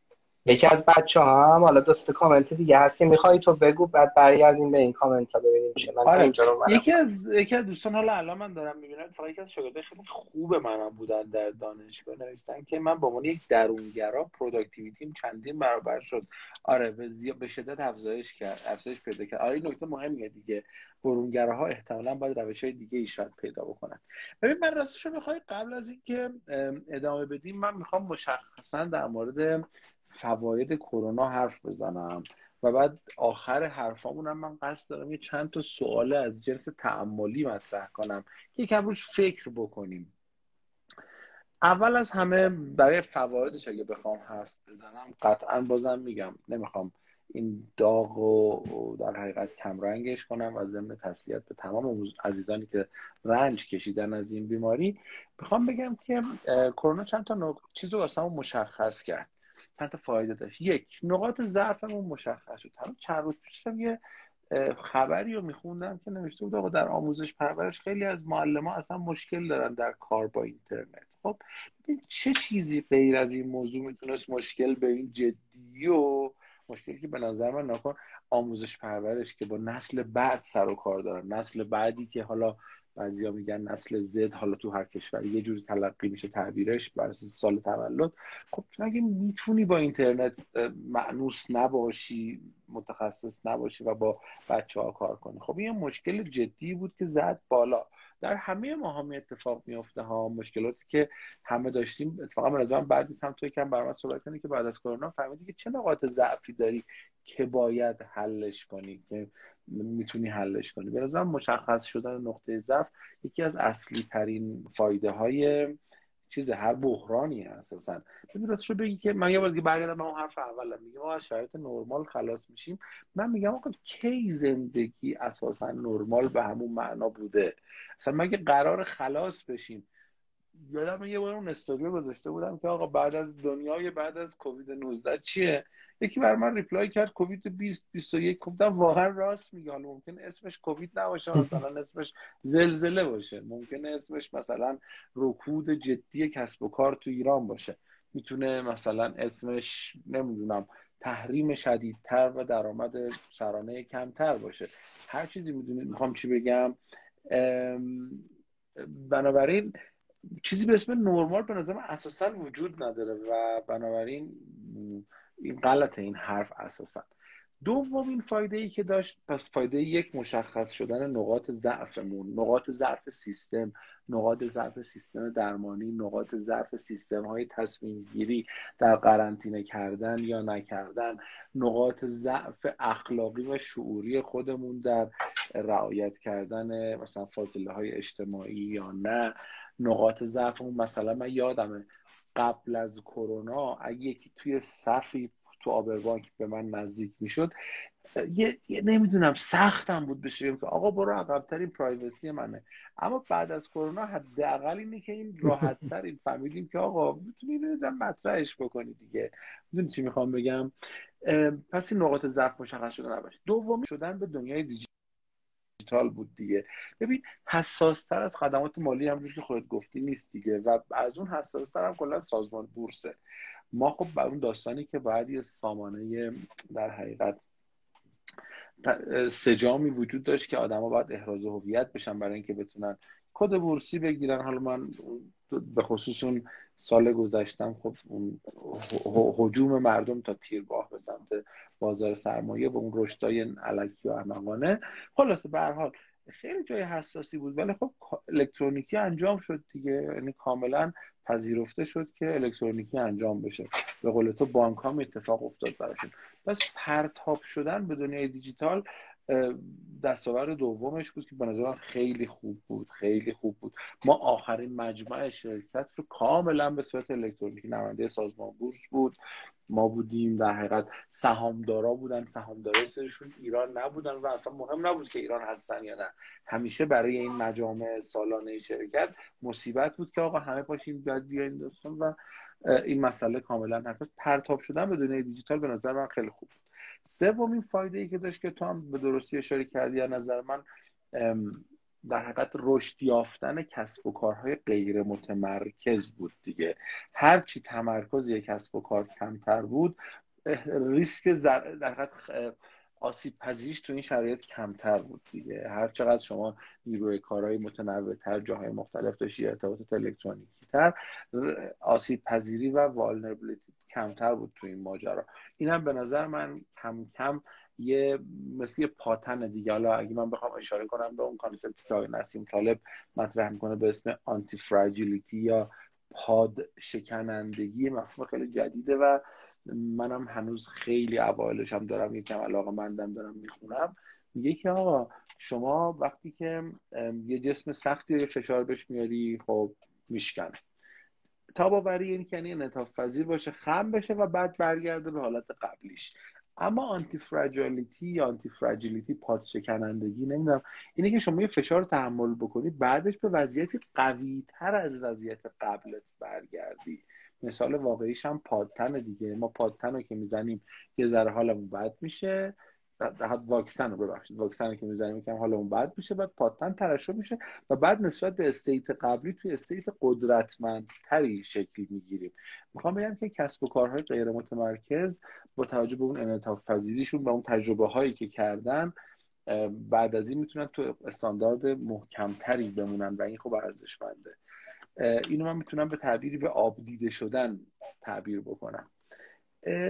یکی از بچه ها هم حالا دوست کامنت دیگه هست که می‌خوای تو بگو بعد برگردیم به این کامنت ها ببینیم چه من آره. اینجا رو یکی از یکی از دوستان حالا الان من دارم می‌بینم فقط یکی از شاگردای خیلی خوب منم بودن در دانشگاه نوشتن که من به عنوان یک درونگرا productivity م چندین برابر شد. آره به, زی... به شدت افزایش کرد افزایش پیدا کرد. آره این نکته مهمیه دیگه. برونگراها احتمالا باید روش های دیگه ای شاید پیدا بکنن. ببین من راستش می‌خوای قبل از اینکه ادامه بدیم من می‌خوام مشخصا در مورد فواید کرونا حرف بزنم. و بعد آخر حرفامون هم من قصد دارم یه چند تا سوال از جنس تعملی مطرح کنم که یکم روش فکر بکنیم. اول از همه برای فوایدش اگه بخوام حرف بزنم قطعا بازم میگم نمی‌خوام این داغ و در حقیقت کمرنگش کنم و ضمن تسلیت به تمام عزیزانی که رنج کشیدن از این بیماری. بخوام بگم که کرونا چند تا چیز رو مشخص کرد. چند تا فایده داشت. یک نقاط ضعفمون مشخص شد. همین چند روز پیشم یه خبری رو میخوندم که نوشته بود آقا در آموزش پرورش خیلی از معلم ها اصلا مشکل دارن در کار با اینترنت. خب چه چیزی غیر از این موضوع می‌تونست مشکل به این جدی و مشکلی که به نظر من نکن آموزش پرورش که با نسل بعد سر و کار دارن نسل بعدی که حالا بعضیا میگن نسل زد حالا تو هر کشوری یه جوری تلقی میشه تعبیرش بر سال تولد. خب تو اگه می‌تونی با اینترنت معنوس نباشی متخصص نباشی و با بچه ها کار کنی خب این مشکل جدی بود که زد بالا. در همه ما هم اتفاق میفته ها مشکلاتی که همه داشتیم. اتفاقا به نظرم بعدی هم توی کم برام صحبت کنی که بعد از کرونا فهمیدی که چه نقاط ضعفی داری که باید حلش کنی که می‌تونی حلش کنی. به نظرم مشخص شدن نقطه ضعف یکی از اصلی ترین فایده های چیز هر بحرانی اساسا. ببین راستش رو بگی که من یه بار دیگه برگردم به اون حرف اولم. میگم ما از شرایط نرمال خلاص میشیم. من میگم آقا کی زندگی اساسا نرمال به همون معنا بوده؟ اصلا مگه قرار خلاص بشیم. یادم یه بار اون استوریو گذاشته بودم که آقا بعد از دنیای بعد از کووید 19 چیه؟ یکی بر من ریپلای کرد کووید 20 21 گفتم واقعا راست میگه. حالا ممکن اسمش کووید نباشه مثلا اسمش زلزله باشه. ممکن اسمش مثلا رکود جدی کسب و کار تو ایران باشه. می‌تونه مثلا اسمش نمی‌دونم تحریم شدیدتر و درآمد سرانه کمتر باشه. هر چیزی می‌دونید می‌خوام چی بگم؟ بنابراین چیزی به اسم نرمال به نظر اساسا وجود نداره و بنابراین این غلط این حرف اساسا. دومین فایده ای که داشت پس فایده یک مشخص شدن نقاط ضعفمون نقاط ضعف سیستم نقاط ضعف سیستم درمانی نقاط ضعف سیستم های تصمیم گیری در قرنطینه کردن یا نکردن نقاط ضعف اخلاقی و شعوری خودمون در رعایت کردن مثلا فاصله های اجتماعی یا نه. نقاط ضعفمون مثلا من یادمه قبل از کرونا اگه یکی توی صفی تو آبربانک به من نزدیک می‌شد یه, یه نمی‌دونم سختم بود بشه. که آقا برو عقبترین پرایوسی منه. اما بعد از کرونا حداقل اینه که این راحت تر فهمیدیم که آقا می‌تونی مطرحش بکنی دیگه. می‌دونی چی می‌خوام بگم؟ پس این نقاط ضعف مشخص شده نباشه. دومی شدن به دنیای دیجیتال بود دیگه. ببین حساستر از خدمات مالی همونجور که خودت گفتی نیست دیگه و از اون حساستر هم کلا سازمان بورسه. ما خب بر اون داستانی که باید یه سامانه در حقیقت سجامی وجود داشت که آدما باید احراز هویت بشن برای اینکه بتونن کد بورسی بگیرن. حالا من به خصوص اون سال گذشتم خب اون حجوم مردم تا تیرباه به سمت بازار سرمایه و اون رشدای علکی و احمقانه. خلاصه به حال خیلی جای حساسی بود ولی خب الکترونیکی انجام شد دیگه. یعنی کاملا پذیرفته شد که الکترونیکی انجام بشه. به قول تو بانک هم اتفاق افتاد براشون. پس پرتاب شدن به دنیای دیجیتال دستاورد دومش بود که به نظرم خیلی خوب بود خیلی خوب بود. ما آخرین مجمع شرکت رو کاملا به صورت الکترونیکی نماینده سازمان بورس بود. ما بودیم در حقیقت سهامدارا بودن. سهامدارا سرشون ایران نبودن و اصلا مهم نبود که ایران هستن یا نه. همیشه برای این مجامع سالانه شرکت مصیبت بود که آقا همه پاشیم باید بیاین دوستان و این مسئله کاملا حرف پرتاب شدن به دنیای دیجیتال به نظر من خیلی خوب بود. سومین فایده ای که داشت که تو هم به درستی اشاره کردی از نظر من در حقیقت رشد یافتن کسب و کارهای غیر متمرکز بود دیگه. هرچی تمرکز یک کسب و کار کمتر بود ریسک در حقیقت آسیب پذیرش تو این شرایط کمتر بود دیگه. هر چقدر شما نیروی کارهای متنوع تر جاهای مختلف داشتی ارتباطات الکترونیکی تر آسیب پذیری و vulnerability کمتر بود تو این ماجرا. اینم به نظر من کم کم یه مثل یه پادتن دیگه. حالا اگه من بخوام اشاره کنم به اون concept ی که آقای نسیم طالب مطرح می‌کنه به اسم antifragility یا پاد شکنندگی مفهوم خیلی جدیده و منم هنوز خیلی اوایلش هم دارم یکم علاقه مندم دارم می‌خونم. میگه که آقا شما وقتی که یه جسم سختی فشار بهش میاری خب میشکنه. تا باوری این یعنی انعطاف پذیر باشه خم بشه و بعد برگرده به حالت قبلیش. اما آنتی فراجالیتی یا آنتی فراجیلیتی پاس شکنندگی نمی‌دونم. اینه که شما یه فشار تحمل بکنی بعدش به وضعیتی قوی تر از وضعیت قبلت برگردی. مثال واقعیش هم پادتن دیگه. ما پادتن رو که می‌زنیم یه ذره حالمون بد میشه. حد واکسن رو ببخشید. واکسن رو که می‌زنیم که حالمون بد میشه بعد پادتن ترشح میشه و بعد نسبت به state قبلی توی state قدرتمندتری شکل می‌گیریم. می‌خوام بگم که کسب و کارهای غیر متمرکز با توجه به اون انعطاف پذیریشون و اون تجربه هایی که کردن بعد از این می‌تونن تو استاندارد محکمتری بمونن و این خب ارزشمنده. اینو من می‌تونم به تعبیری به آب دیده شدن تعبیر بکنم.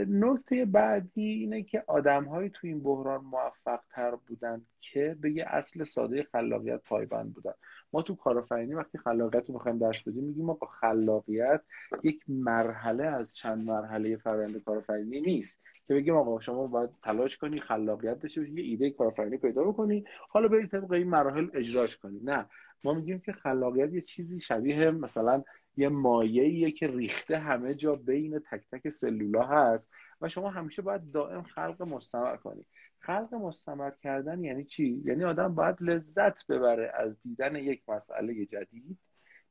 نکته بعدی اینه که آدم های تو این بحران موفق تر بودن که به یه اصل ساده خلاقیت پایبند بودن. ما تو کارآفرینی وقتی خلاقیت رو می‌خوایم درس بدیم میگیم با خلاقیت یک مرحله از چند مرحله فرآیند کارآفرینی نیست که بگیم آقا شما باید تلاش کنی خلاقیت داشته باشی یه ایده کارآفرینی پیدا بکنی حالا برید طبق این مراحل اجراش کنی. نه ما میگیم که خلاقیت یه چیزی شبیه مثلا یه مایعیه که ریخته همه جا بین تک تک سلولا هست و شما همیشه باید دائم خلق مستمر کنی. خلق مستمر کردن یعنی چی؟ یعنی آدم باید لذت ببره از دیدن یک مسئله جدید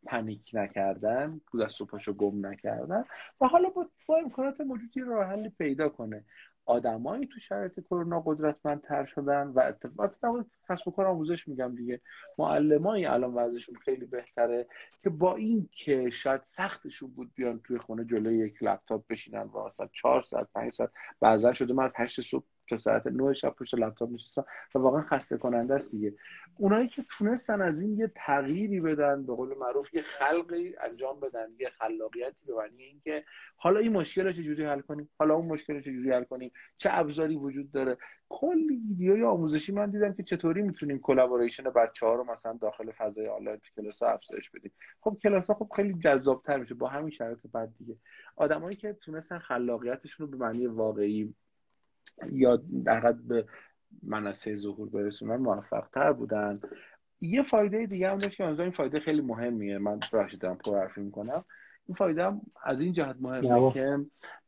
پنیک نکردن دست و پاشو گم نکردن و حالا با, با امکانات موجودی راه حلی پیدا کنه. آدمایی تو شرایط کرونا قدرتمندتر شدن و اتفاقا کسب و کار آموزش میگم دیگه. معلمایی الان وضعشون خیلی بهتره که با این که شاید سختشون بود بیان توی خونه جلوی یک لپتاپ بشینن و مثلا 4 ساعت 5 ساعت بعضا شده من از 8 صبح تا ساعت 9 شب پشت لپتاپ نشستن. و واقعا خسته کننده است دیگه. اونایی که تونستن از این یه تغییری بدن به قول معروف یه خلقی انجام بدن یه خلاقیتی به معنی اینکه حالا این مشکل رو چجوری حل کنیم؟ حالا اون مشکل رو چجوری حل کنیم؟ چه ابزاری وجود داره؟ کلی ویدیوی آموزشی من دیدم که چطوری می‌تونیم collaboration بچه ها رو مثلا داخل فضای آنلاین کلاس افزایش بدیم. خب کلاس ها خب خیلی جذابتر میشه با همین شرایط بعد دیگه. آدمایی که تونستن خلاقیتشون رو به معنی واقعی یا در به منصه ظهور برسونن موفق تر بودن. یه فایده دیگه هم داشت که این فایده خیلی مهمیه. من بخشی دارم پر حرفی می‌کنم. این فایده هم از این جهت مهمه که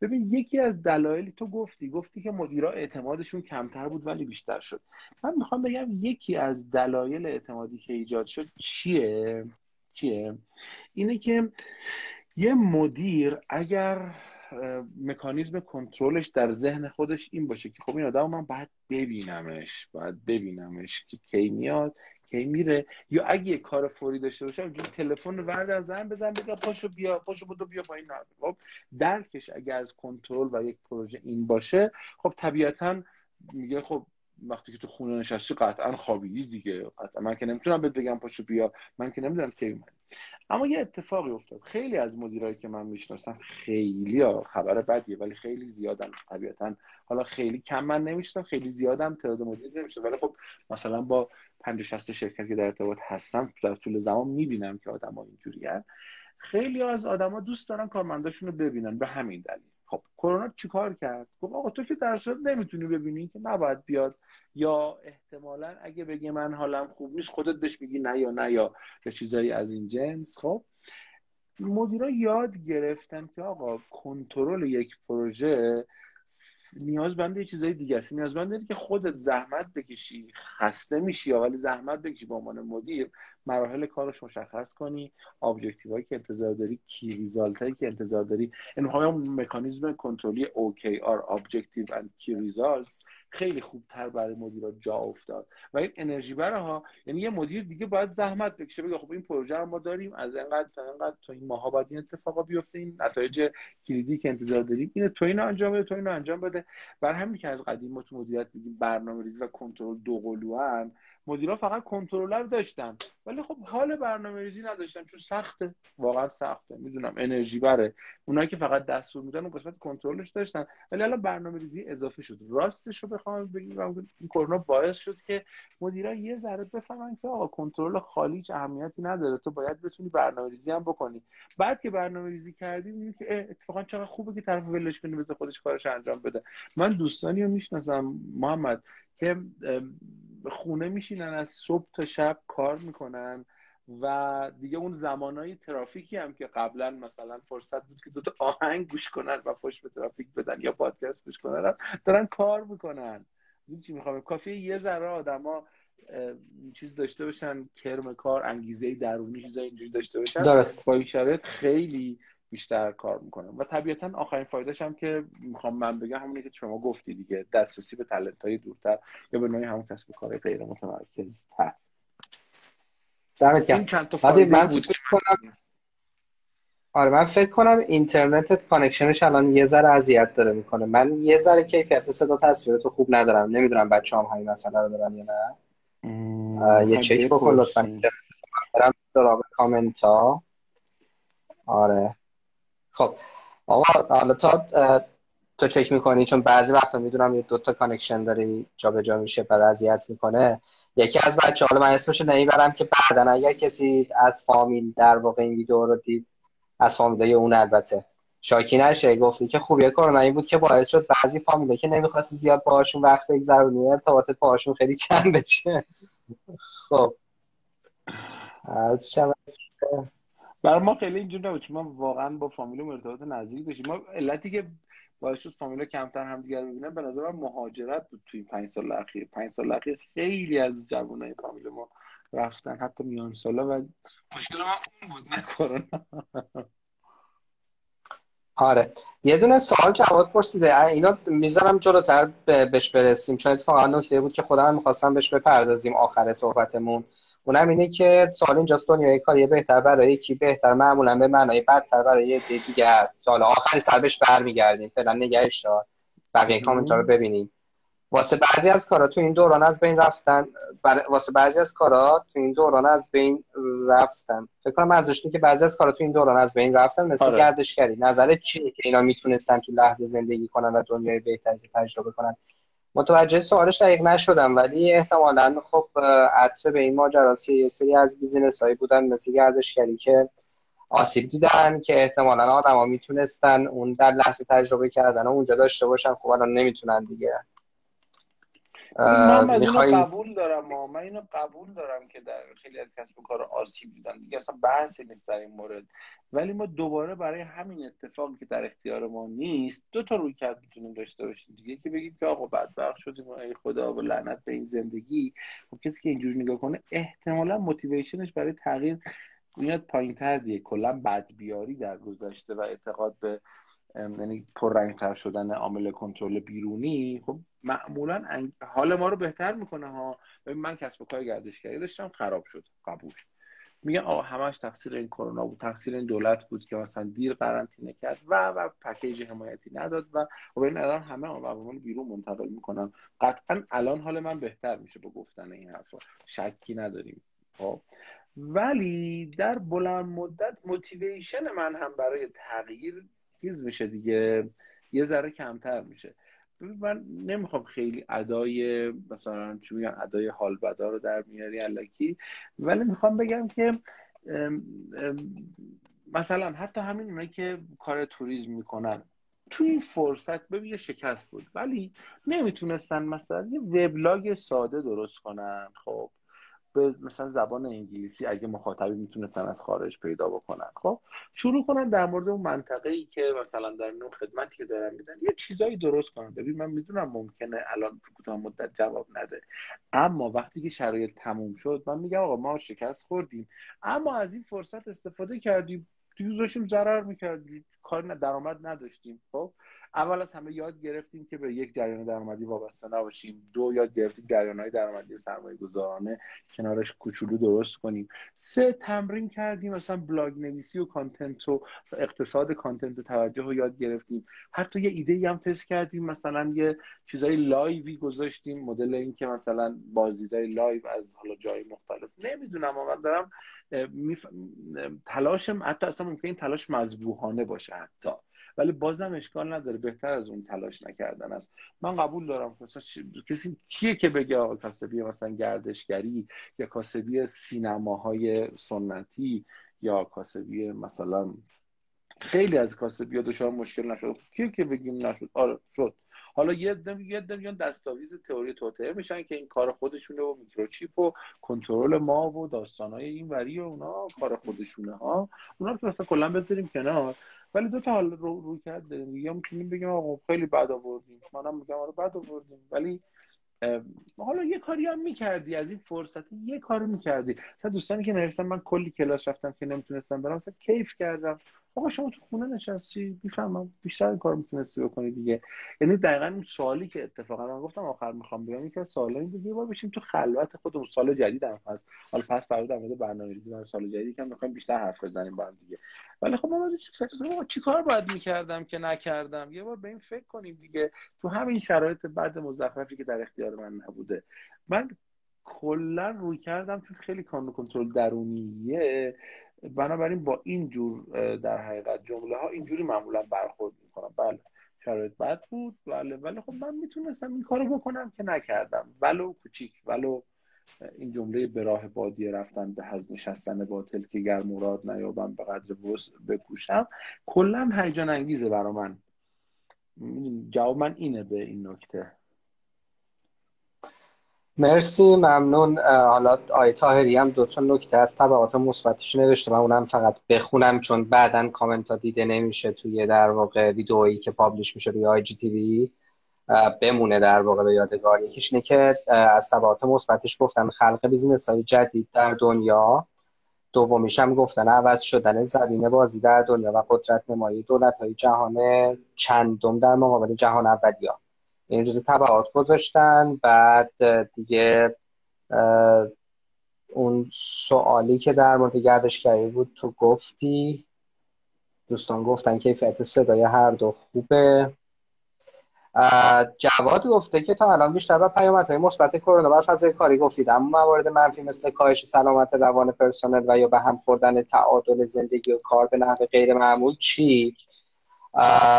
ببین یکی از دلایلی تو گفتی گفتی که مدیرا اعتمادشون کمتر بود ولی بیشتر شد. من می‌خوام بگم یکی از دلایل اعتمادی که ایجاد شد چیه؟ چیه؟ اینه که یه مدیر اگر مکانیزم کنترلش در ذهن خودش این باشه که خب این آدم من باید ببینمش باید ببینمش که کی میاد کی میره. یا اگه یه کار فوری داشته باشه اونجوری تلفن ورد از زن بزن بگه پاشو بیا پاشو بودو بیا پایین. خب درکش اگه از کنترل و یک پروژه این باشه خب طبیعتا میگه خب وقتی که تو خونه نشستی قطعا خوابیدی دیگه. قطعا من که نمی‌تونم بهت بگم پاشو بیا. من که نمی‌دونم کی اما یه اتفاقی افتاد. خیلی از مدیرایی که من می‌شناسم خیلی ها خبر بدیه ولی خیلی زیادن طبیعتا. حالا خیلی کم من نمی‌شناسم خیلی زیادم تعداد مدیر نمی‌شناسم. ولی خب مثلا با 50 60 شرکت که در ارتباط هستم در طول زمان می‌بینم که آدما اینجوری خیلی از آدما دوست دارن کارمنداشون رو ببینن به همین دلیل. خب کرونا چیکار کرد؟ خب آقا تو که در صورت نمی‌تونی ببینی که نباید بیاد. یا احتمالا اگه بگه من حالم خوب نیست خودت بهش میگی نه یا نه یا یا چیزایی از این جنس. خب مدیرا یاد گرفتن که آقا کنترل یک پروژه نیازمند یه چیزای دیگه است. نیازمند که خودت زحمت بکشی خسته میشی یا ولی زحمت بکشی به عنوان مدیر. مراحل کارش مشخص کنی ابجکتیوهایی که انتظار داری کی ریزالت که انتظار داری. این مکانیزم کنترلی OKR Objective and Key Results خیلی خوبتر برای مدیرا جا افتاد. و این انرژی بره ها یعنی یه مدیر دیگه باید زحمت بکشه بگه خب این پروژه رو ما داریم از اینقدر تا اینقدر تا این ماها باید این اتفاقا بیفته این نتایج کلیدی که انتظار داریم اینه تو اینو انجام بده تو اینو انجام بده. بر همین که از قدیم ما تو مدیریت میگیم برنامه‌ریزی و کنترل دو قلوان مدیرا فقط کنترلر داشتن. ولی خب حال برنامه ریزی نداشتن چون سخته. واقعا سخته. می‌دونم انرژی بره. اونایی که فقط دستور میدن اون قسمت کنترلش داشتن. ولی الان برنامه ریزی اضافه شد راستش رو بخوام بگیم این کرونا باعث شد که مدیرا یه ذره بفهمن که آقا کنترل خالی چه اهمیتی نداره. تو باید بتونی برنامه ریزی هم بکنی. بعد که برنامه ریزی کردی می‌بینی که اتفاقا چقدر خوبه که طرف ولش کنی بذار خودش کارش انجام بده. من دوستانی رو می‌شناسم. محمد که خونه میشینن از صبح تا شب کار می‌کنن و دیگه اون زمانهای ترافیکی هم که قبلا مثلا فرصت بود که دوتا آهنگ گوش کنن و پشت به ترافیک بدن یا پادکست گوش کنن دارن کار می‌کنن. این چی می‌خوام؟ کافی یه ذره آدما چیز داشته باشن کرم کار انگیزه درونی چیزای اینجوری داشته باشن. درست. با این شرایط خیلی بیشتر کار می‌کنه. و طبیعتا آخرین فایدهش هم که می‌خوام من بگم همونی که شما گفتی دیگه دسترسی به talent های دورتر یا به نوعی همون کسب کار غیر متمرکز تر این چند تا فایده من بود کنم آره من فکر کنم اینترنت connection ش الان یه ذره اذیت داره می‌کنه. من یه ذره کیفیت صدا تصویر تو خوب ندارم. نمی‌دونم بچه هم همین مسئله رو دارن یا نه. یه چک بکن لطفا اینترنت برم کامنت ها آره. خب آقا حالا تا تو چک می‌کنی؟ چون بعضی وقتا می‌دونم یه دوتا connection داری جابجا میشه بعد اذیت می‌کنه. یکی از بچه حالا من اسمشو نمی‌برم که بعدا اگر کسی از فامیل در واقع این ویدیو رو دید از فامیلای اون البته. شاکی نشه گفتی که خوبیه کرونا این بود که باعث شد بعضی فامیله که نمی‌خواستی زیاد باهاشون وقت بگذرونی ارتباطت باهاشون خیلی کم بشه. خب. از برای ما خیلی اینجور نبود چون ما واقعا با فامیل ارتباط نزدیک داشتیم. ما علتی که باعث شد فامیلا کمتر همدیگر ببینن به نظر من مهاجرت بود توی پنج سال اخیر. پنج سال اخیر خیلی از جوانای فامیل ما رفتن حتی میان سالا و مشکل ما اون بود نه؟ کرونا. آره. یه دونه سوال جواب پرسیده. اینا می‌ذارم جلوتر بهش برسیم. چون اتفاقا نکته بود که خودم می‌خواستم بهش بپردازیم آخر صحبتمون. اونم اینه که سوال اینجاست دنیای کاری بهتر برای کی؟ بهتر معمولا به معنای بدتر برای دیگه است. حالا آخری سر بهش برمیگردیم. فعلا نگهش دار. بقیه کامنت رو ببینیم. واسه بعضی از کارا تو این دوران از بین رفتن بر... واسه بعضی از کارا تو این دوران از بین رفتن. فکر کنم منظورش که بعضی از کارا تو این دوران از بین رفتن مثل آره. گردشگری. نظرت چیه که اینا می‌تونستن تو لحظه زندگی کنن و دنیای بهتری تجربه کنن؟ متوجه سوالش دقیق نشدم ولی احتمالا خب عطف به این ماجراست یه سری از بیزینس هایی بودن مثل گردشگری که آسیب دیدن که احتمالا آدما می‌تونستن اون در لحظه تجربه کردن و اونجا داشته باشن خب الان نمی‌تونن دیگه. من می‌خوای... قبول دارم ما. من اینو قبول دارم که در خیلی از کسب و کار آسیب دیدن. دیگه اصلا بحثی نیست در این مورد. ولی ما دوباره برای همین اتفاقی که در اختیار ما نیست دو تا روی کرد می‌تونیم داشته باشیم. دیگه که بگیم که آقا بدبخت شدیم ای خدا و لعنت به این زندگی. خب کسی که اینجوری نگاه کنه احتمالا موتیویشنش برای تغییر میاد پایین تر دیگه. کلا بدبیاری در گذشته و اعتقاد به یعنی پررنگتر شدن عامل کنترل بیرونی. خب معمولا حال ما رو بهتر می‌کنه ها. من کسب و کار گردشگری داشتم خراب شد. قبول. میگن آقا همش تقصیر این کرونا بود تقصیر این دولت بود که مثلا دیر قرنطینه کرد و و پکیج حمایتی نداد و خب این الان همه عوامل بیرون منتقل می‌کنم قطعا الان حال من بهتر میشه با گفتن این حرفا. شکی نداریم. خب. ولی در بلند مدت موتیویشن من هم برای تغییر چیز میشه دیگه. یه ذره کمتر میشه. من نمی‌خوام خیلی ادای مثلا چی میگن ادای حال بدا رو در میاری علکی ولی می‌خوام بگم که مثلا حتی همین اونایی که کار توریسم می‌کنن تو این فرصت ببین یه شکست بود. ولی نمی‌تونستن مثلا یه وبلاگ ساده درست کنن خب. به مثلا زبان انگلیسی اگه مخاطبی می‌تونستن از خارج پیدا بکنن. خب شروع کنن در مورد اون منطقه ای که مثلا در نوع خدمتی که دارن میدن یه چیزایی درست کنن. ببین من می‌دونم ممکنه الان کوتاه مدت جواب نده اما وقتی که شرایط تموم شد من میگم آقا ما شکست خوردیم اما از این فرصت استفاده کردیم. دیگه داشتیم ضرر می‌کردیم کار درآمد نداشتیم. خب اول از همه یاد گرفتیم که به یک جریان درآمدی وابسته نباشیم. دو یاد گرفتیم های درآمدی سرمایه گذارانه کنارش کوچولو درست کنیم. سه تمرین کردیم. مثلا بلاگ نویسی و content و اقتصاد content و توجه رو یاد گرفتیم. حتی یه ایده ای هم تست کردیم. مثلا یه چیزای live ی گذاشتیم. مدل این که مثلا بازدیدای live از حالا جای مختلف. نمی‌دونم من دارم میف... تلاشم حتی اصلا ممکن تلاش مذبوحانه باشه حتی. ولی بازم اشکال نداره بهتر از اون تلاش نکردن است. من قبول دارم. کسی کیه که بگه کاسبی مثلا گردشگری یا کاسبی سینماهای سنتی یا کاسبی مثلا خیلی از کاسبی ها دچار مشکل نشد؟ کیه که بگیم نشد؟ آره شد. حالا یه دم یه دم دستاویز تئوری توطئه میشن که این کار خودشونه و میکروچیپ و کنترل ما و داستانای این وری و اونا کار خودشونه ها. اونا که مثلا کلا بذاریم کنار. ولی دو تا حال رو, رو کرد داریم. یا می‌تونیم بگیم آقا خیلی بد آوردیم. منم میگم آره بد آوردیم. ولی حالا یه کاری هم می‌کردی. از این فرصتی یه کارو می‌کردی. تا دوستانی که نوشتن من کلی کلاس رفتم که نمی‌تونستم برم مثلا کیف کردم. آقا شما تو خونه نشستی؟ می‌فهمم. بیشتر کار می‌تونستی بکنی دیگه. یعنی دقیقا اون سوالی که اتفاقا من گفتم آخر می‌خوام بگم که سوالی این دیگه بار بشیم تو خلوت خودمون سال جدید هم هست. حالا پس فردا در مورد برنامه‌ریزی برای سال جدید که می‌خوایم بیشتر حرف بزنیم با هم دیگه. ولی خب ما چی کار باید می‌کردم که نکردم؟ یه بار به این فکر کنیم دیگه. تو همین شرایط بعد مزخرفی که در اختیار من نبوده. من کلا روی کردم چون خیلی کانون کنترل درونیه. بنابراین با این جور در حقیقت جمله ها اینجوری معمولا برخورد می‌کنم. بله شرایط بد بود. بله ولی خب من می‌تونستم این کارو بکنم که نکردم. ولو کوچیک ولو این جمله به راه بادیه رفتن به هز نشستن باطل که گر مراد نیابم به قدر بس بکوشم. کلا هیجان انگیزه برا من. جواب من اینه به این نکته. مرسی ممنون. حالا آی طاهری هم دو تا نکته از تبعات مثبتش نوشته من اونم فقط بخونم چون بعدا کامنت ها دیده نمیشه توی در واقع ویدئویی که publish میشه روی IGTV. بمونه در واقع به یادگار. یکیش اینه که از تبعات مثبتش گفتن خلق business های جدید در دنیا. دومیش هم گفتن عوض شدن زمین بازی در دنیا و قدرت نمایی دولت های جهان چندم در مقابل جهان اولیا این جزء تبعات گذاشتن. بعد دیگه اون سوالی که در مورد گردشگری بود تو گفتی؟ دوستان گفتن کیفیت صدای هر دو خوبه. جواد گفته که تا الان بیشتر به پیامدهای مثبت کرونا بر فضای کاری گفتید. اما موارد منفی مثل کاهش سلامت روان پرسنل و یا به هم خوردن تعادل زندگی و کار به نحو غیر معمول چی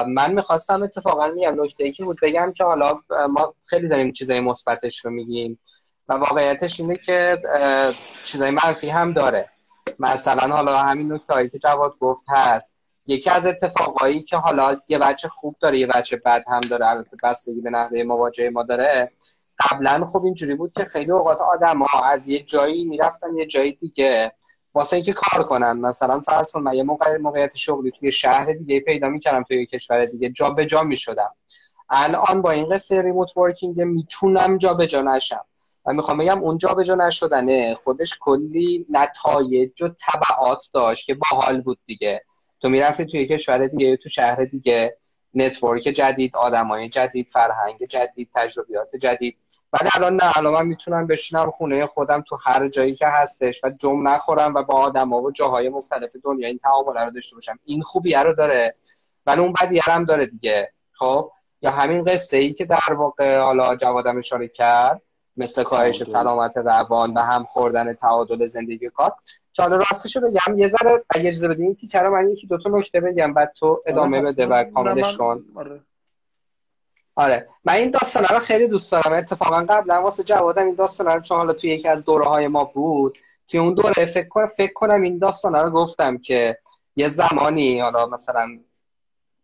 من می‌خواستم اتفاقا میگم نکته ای که بود بگم که حالا ما خیلی داریم چیزای مثبتش رو میگیم و واقعیتش اینه که چیزای منفی هم داره. مثلا حالا همین نکته که جواد گفت هست. یکی از اتفاقایی که حالا یه بچه خوب داره یه بچه بد هم داره البته بستگی به نحوه مواجهه ما داره. قبلا خب اینجوری بود که خیلی اوقات آدم ها از یه جایی می‌رفتن یه جایی دیگه. واسه اینکه کار کنن. مثلا فرض کن من یه موقع موقعیت شغلی توی شهر دیگه پیدا می‌کردم توی کشور دیگه جا به جا می‌شدم. الان با این قصه remote working می‌تونم جا به جا نشم. و می‌خوام بگم اون جا به جا نشدنه. خودش کلی نتایج و تبعات داشت که باحال بود دیگه. تو می‌رفتی توی کشور دیگه تو شهر دیگه. network جدید آدمای جدید فرهنگ جدید تجربیات جدید. ولی الان نه الان من می‌تونم بشینم خونه خودم تو هر جایی که هستش و جم نخورم و با آدم ها و جاهای مختلف دنیا این تعامل رو داشته باشم. این خوبیه رو داره ولی اون بدیه هم داره دیگه. خب؟ یا همین قصه ای که در واقع حالا جوادم اشاره کرد مثل کاهش سلامت روان و هم خوردن تعادل زندگی کار. چاله راستش رو بگم یه ذره اگه اجازه بدین تیکر من یکی دو تا نکته بگم بعد تو ادامه آره، بده و کاملش کن. آره. آره. من این داستان رو خیلی دوست دارم. اتفاقا قبلا واسه جوادم این داستان رو چون حالا توی یکی از دوره های ما بود که اون دوره فکر کنم فکر کنم این داستان رو گفتم که یه زمانی حالا مثلا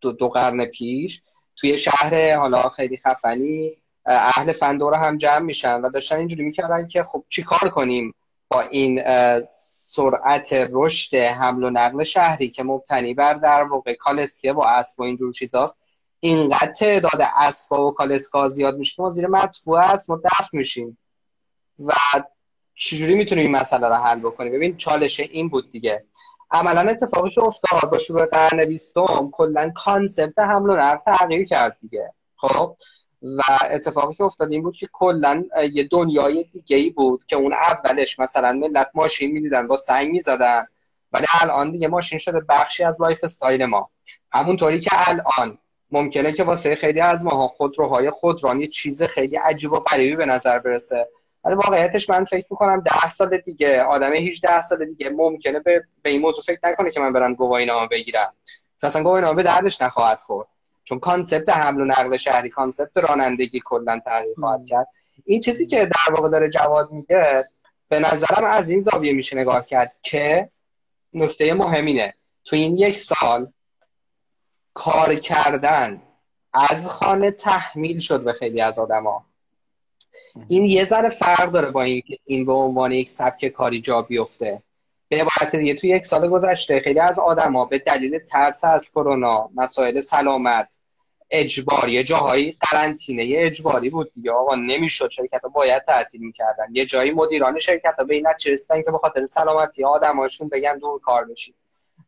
دو, دو قرن پیش توی شهر حالا خیلی خفنی اهل فندوره هم جمع میشن و داشتن اینجوری می‌کردن که خب چی کار کنیم؟ این سرعت رشد حمل و نقل شهری که مبتنی بر در واقع کالسکه با اسب و اینجور چیزاست اینقدر تعداد اسبا و کالسکا زیاد میشه ما زیر مدفوع است ما دفع میشیم. و چجوری می‌تونیم این مسئله رو حل بکنیم؟ ببین چالش این بود دیگه. عملا اتفاقی که افتاد با شروع قرن بیستم کلا concept حمل و نقل تغییر کرد دیگه. خب؟ و اتفاقی که افتاد این بود که کلا یه دنیای دیگه ای بود که اون اولش مثلا ملت ماشین می‌دیدن با سنگ می‌زدن. ولی الان دیگه ماشین شده بخشی از lifestyle ما. همونطوری که الان. ممکنه که واسه خیلی از ماها خودروهای خودرانی چیز خیلی عجیب و غریبی به نظر برسه. ولی واقعیتش من فکر می‌کنم ده سال دیگه آدم 18 سال دیگه ممکنه به, به این موضوع فکر نکنه که من برم گواهی نامه بگیرم اصلا گواهی به دردش نخواهد خورد. چون concept حمل و نقل شهری concept رانندگی کلا تغییر خواهد کرد. این چیزی که در واقع داره جواد میگه به نظرم از این زاویه میشه نگاه کرد که نکته مهمینه تو این یک سال کار کردن از خانه تحمیل شد به خیلی از آدما. این یه ذره فرق داره با اینکه این به عنوان یک سبک کاری جا بیفته. به عبارت دیگه توی یک سال گذشته خیلی از آدما به دلیل ترس از کرونا مسائل سلامت اجباری جاهایی قرنطینه اجباری بود دیگه. آقا نمی‌شد شرکت ها باید تعطیل می‌کردن. یه جایی مدیران شرکت ها به این رسیدن که به خاطر سلامتی آدماشون بگن دور کار بشید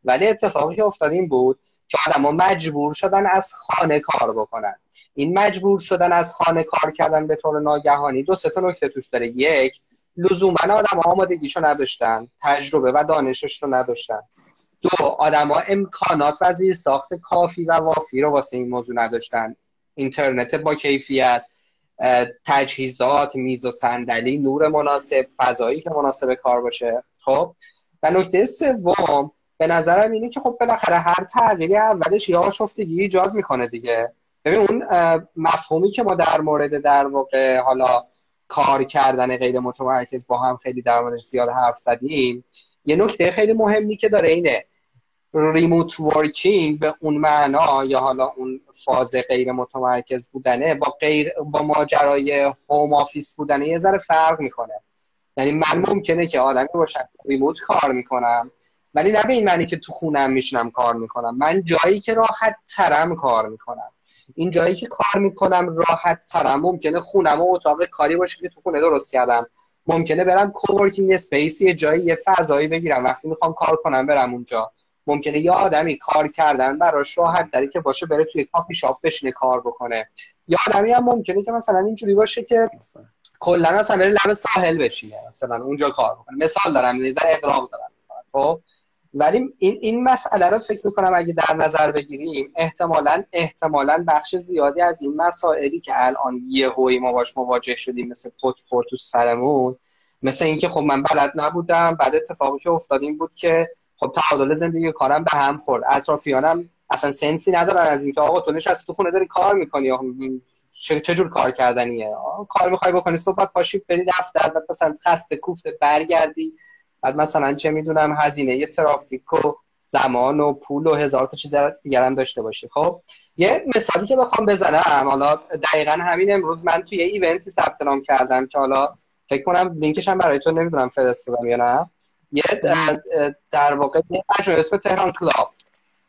ولی اتفاقی که افتاد این بود که آدما مجبور شدن از خانه کار بکنن. این مجبور شدن از خانه کار کردن به طور ناگهانی. دو سه تا نکته توش داره. یک لزوما آدم آمادگیشو نداشتن تجربه و دانشش رو نداشتن. دو آدما امکانات و زیر ساخت کافی و وافی رو واسه این موضوع نداشتن. اینترنت با کیفیت تجهیزات میز و صندلی نور مناسب فضایی که مناسب کار باشه. خب؟ و نکته سوم به نظرم اینه که خب بالاخره هر تغییری اولش یا آشفتگی ایجاد می‌کنه دیگه. ببین اون مفهومی که ما در مورد در واقع حالا کار کردن غیر متمرکز با هم خیلی در موردش زیاد حرف زدیم. یه نکته خیلی مهمی که داره اینه remote working به اون معنا یا حالا اون فاز غیر متمرکز بودنه با غیر با ماجرای home office بودنه یه ذره فرق می‌کنه. یعنی من ممکنه که آدمی باشم remote کار می‌کنم ولی نه به این معنی که تو خونم می‌شینم کار می‌کنم. من جایی که راحت ترم کار می‌کنم. این جایی که کار می‌کنم راحت ترم. ممکنه خونم و اتاق کاری باشه که تو خونه درست کردم. ممکنه برم coworking space یه جایی یه فضایی بگیرم. وقتی می‌خوام کار کنم برم اونجا. ممکنه یه آدمی کار کردن براش راحت داری که باشه بره توی کافی شاپ بشینه کار بکنه. یا آدمی هم ممکنه که مثلا اینجوری باشه که کلا مثلا بره لب ساحل بشینه. مثلا اونجا کار بکنه. مثال دارم ذره اقراق دارم. خب؟ ولی این این مسئله رو فکر می‌کنم اگه در نظر بگیریم احتمالا احتمالا بخش زیادی از این مسائلی که الان یه هوی ما باش مواجه شدیم مثل پت تو سرمون مثل اینکه خب من بلد نبودم بعد اتفاقی که افتادیم بود که خب تعادل زندگی کارم به هم خورد. اطرافیانم اصلا سنسی ندارن از اینکه آقا تو نشستی تو خونه داری کار می‌کنی چه جور کار کردنیه؟ کار می‌خوای بکنی صبح پاشی بری دفتر مثلا خسته کوفته برگردی بعد مثلا چه می‌دونم هزینه یه ترافیک و زمان و پول و هزار تا چیز دیگر هم داشته باشی خب یه مثالی که بخوام بزنم حالا دقیقا همین امروز من توی یه ایونتی ثبت نام کردم که حالا فکر کنم لینکش هم برای تو نمی‌دونم فرستادم یا نه. یه در واقع یه اسم تهران کلاب.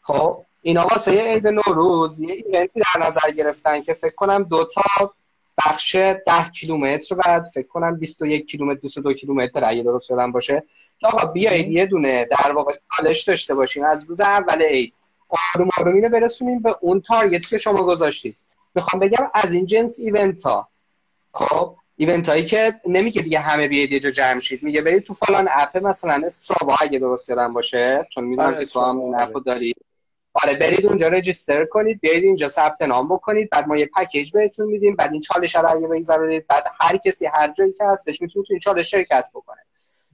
خب اینا واسه یه عید نوروز یه event ی در نظر گرفتن که فکر کنم دو تا بخش ده کیلومتر بعد فکر کنم 21 کیلومتر 22 کیلومتر اگه درست یادم باشه. آقا بیایید یه دونه در واقع چالش داشته باشیم. از روز اول عید. آروم آروم اینو برسونیم به اون target که شما گذاشتید. می‌خوام بگم از این جنس event ها خب event هایی که نمیگه دیگه همه بیاید یه جا جمع شید. میگه برید تو فلان app مثلا استراوا اگه درست یادم باشه. چون می‌دونم آره، که تو هم اون دارید آره برید اونجا رجیستر کنید بیاید اینجا ثبت نام بکنید بعد ما یه پکیج بهتون میدیم بعد این چالش رو اگه بگذارید بعد هر کسی هر جایی که هستش می‌تونه تو این چالش شرکت بکنه.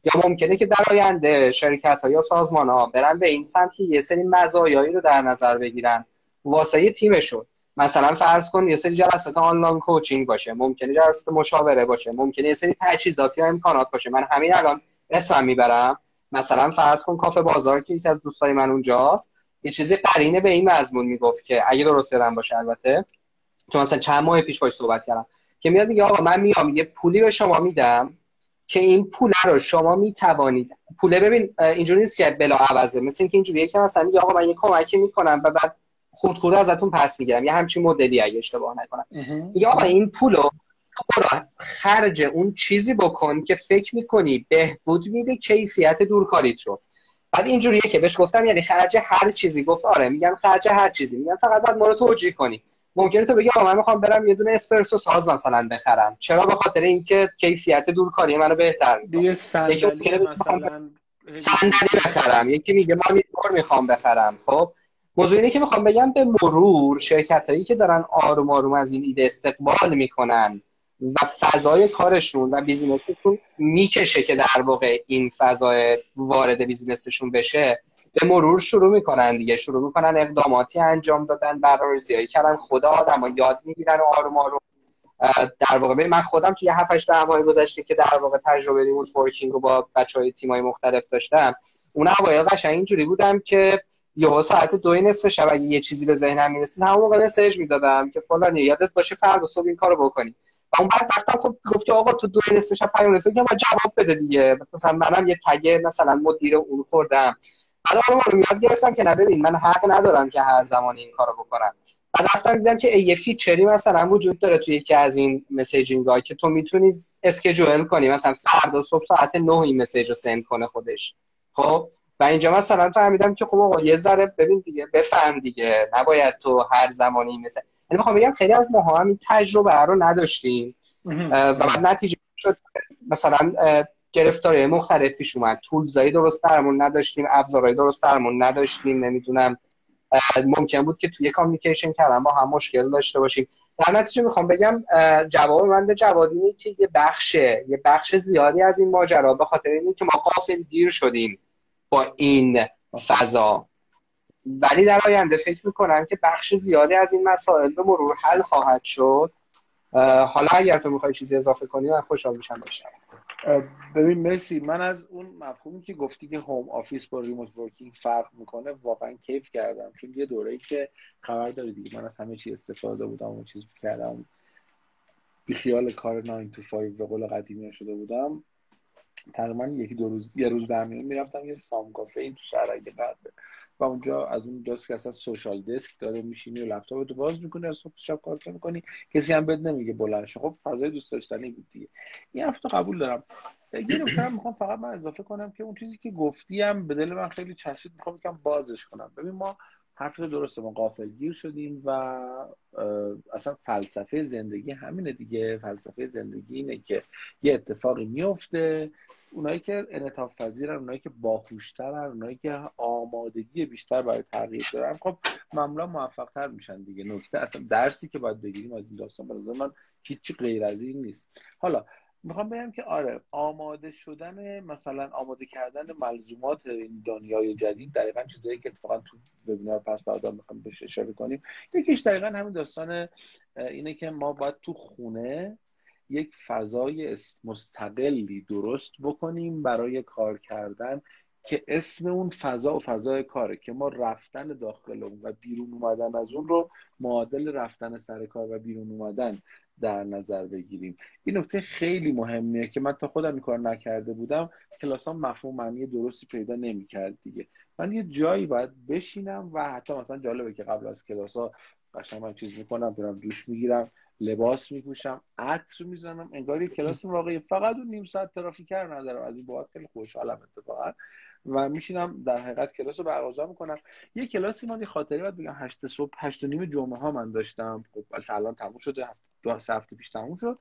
یا ممکنه که در آینده شرکت ها یا سازمان ها برن به این سمت یه سری مزایایی رو در نظر بگیرن. واسه تیمشون. مثلا فرض کن یه سری جلسات آنلاین کوچینگ باشه ممکنه جلسات مشاوره باشه ممکنه یه سری تجهیزات یا امکانات باشه. من همین الان اسمم می‌برم. مثلا فرض کن کافه بازار که یکی از دوستای من اونجاست. یه چیزی قرینه به این مضمون می‌گفت که اگه درست یادم باشه البته چون مثلا چند ماه پیش باش صحبت کردم که میاد میگه آقا من میام یه پولی به شما میدم که این پول رو شما می‌توانید. پوله ببین اینجوری نیست که بلا عوضه مثل اینکه اینجوریه که مثلا میگه آقا من یه کمکی می‌کنم و بعد خود خود ازتون پس می‌گیرم. یه همچین مدلی اگه اشتباه نکنم. میگه آقا این پولو خرج اون چیزی بکن که فکر می‌کنی بهبود میده کیفیت دورکاریت رو. بعد اینجوریه که بهش گفتم یعنی خرج هر چیزی. گفت آره میگم خرج هر چیزی. میگم فقط باید ما رو توجیه کنی. ممکنه تو بگی آقا من می‌خوام برم یه دونه اسپرسو ساز مثلا بخرم. چرا؟ به خاطر اینکه کیفیت دورکاری منو بهتر می‌کنه. صندلی مثلا صندلی بخرم. یکی میگه مانیتور می‌خوام بخرم. خب موضوع اینه که می‌خوام بگم به مرور شرکت هایی که دارن آروم آروم از این ایده استقبال می‌کنن و فضای کارشون و business شون می‌کشه که در واقع این فضای وارد business شون بشه به مرور شروع می‌کنن دیگه. شروع می‌کنن اقداماتی انجام دادن برنامه‌ریزی کردن خدا آدم یاد می‌گیرن و آروم آروم. در واقع من خودم توی 7 8 ماه گذشته که در واقع تجربه remote working رو با بچه‌های تیم‌های مختلف داشتم اون اوایل قشنگ اینجوری بودم که یهو ساعت دو نصف شب اگه یه چیزی به ذهنم می‌رسید همون موقع message می‌دادم که فلانی یادت باشه فردا صبح این کارو بکنی. و اون بعد وقتم خب گفت آقا تو دو نصف شب پیام فکر کنم جواب بده دیگه. مثلا منم یه tag مثلا مدیر اون خوردم. بعد آروم آروم یاد گرفتم که نه ببین من حق ندارم که هر زمان این کارو بکنم. بعد رفتم دیدم که یه feature ی مثلا وجود داره توی یکی از این messaging ها که تو می‌تونی schedule کنی. مثلا فردا صبح ساعت 9 این message رو send کنه خودش. خب؟ و اینجا مثلا فهمیدم که خب آقا یه ذره ببین دیگه بفهم دیگه. نباید تو هر زمانی مثل یعنی می‌خوام بگم خیلی از ماها هم این تجربه رو نداشتیم. و بعد نتیجه شد مثلا گرفتاری مختلف پیش اومد. تولزایی درست درمون نداشتیم ابزارهای درست درمون نداشتیم نمی‌دونم. ممکن بود که توی کامیکیشن کردن با هم مشکل داشته باشیم. در نتیجه می‌خوام بگم جواب من به اینه که یه بخشه یه بخش زیادی از این ماجرا به خاطر اینه که ما قافل دیر شدیم با این فضا. ولی در آینده فکر می‌کنم که بخش زیادی از این مسائل به مرور حل خواهد شد. حالا اگر تو می‌خوای چیزی اضافه کنی من خوشحال میشم باشم ببین مرسی. من از اون مفهومی که گفتی که home office با remote working فرق می‌کنه واقعا کیف کردم. چون یه دوره که خبر داری دیگه. من از همه چی استفاده بودم و چیز کردم. بیخیال کار 9 to 5 به قول قدیمی شده بودم. تقریبا یکی دو روز یه روز در میون می‌رفتم یه سام کافه این تو شهر قلبه اونجا از اون جاست که اصلا سوشال دسک داره میشینی و لپتاپ تو باز می‌کنی از صبح شب کار می‌کنی کسی هم بد نمیگه بلند شو. خب فضای دوست داشتنی بود دیگه. این هفته قبول دارم. یه نکته هم می‌خوام فقط من اضافه کنم که اون چیزی که گفتیم به دل من خیلی چسبید. می‌خوام یکم بازش کنم. ببین ما حرف درسته ما قافل گیر شدیم و اصلا فلسفه زندگی همینه دیگه. فلسفه زندگی اینه که یه اتفاقی میفته اونایی که انعطاف پذیرن اونایی که باهوشترن اونایی که آمادگی بیشتر برای تغییر دارن. خب معمولا موفق تر میشن دیگه. نکته اصلا درسی که باید بگیریم از این داستان به من هیچی غیر از این نیست. حالا می‌خوام بگم که آره آماده شدن مثلا آماده کردن ملزومات این دنیای جدید دقیقا چیزایی که اتفاقا تو وبینار پس بعدا می‌خوام بهش اشاره کنیم. یکیش دقیقا همین داستان اینه که ما باید تو خونه یک فضای مستقلی درست بکنیم برای کار کردن که اسم اون فضا و فضای کاره که ما رفتن داخل اون و بیرون اومدن از اون رو معادل رفتن سر کار و بیرون اومدن. در نظر بگیریم. این نکته خیلی مهمیه که من تا خودم این کار نکرده بودم کلاس مفهوم معنی درستی پیدا نمی‌کرد دیگه. من یه جایی باید بشینم و حتی مثلا جالبه که قبل از کلاس ها قشنگ من چیز می‌کنم دارم دوش می‌گیرم لباس میپوشم عطر می‌زنم انگار یه کلاس واقعی. فقط اون نیم ساعت ترافیکر ندارم از این بابت خیلی خوشحالم اتفاقا. و میشینم در حقیقت کلاس رو برگزار می‌کنم. یه کلاسی من خاطری باید بگم هشت صبح هشت و نیم جمعه ها من داشتم. خب الان تموم شده دو هفته پیش تموم شد.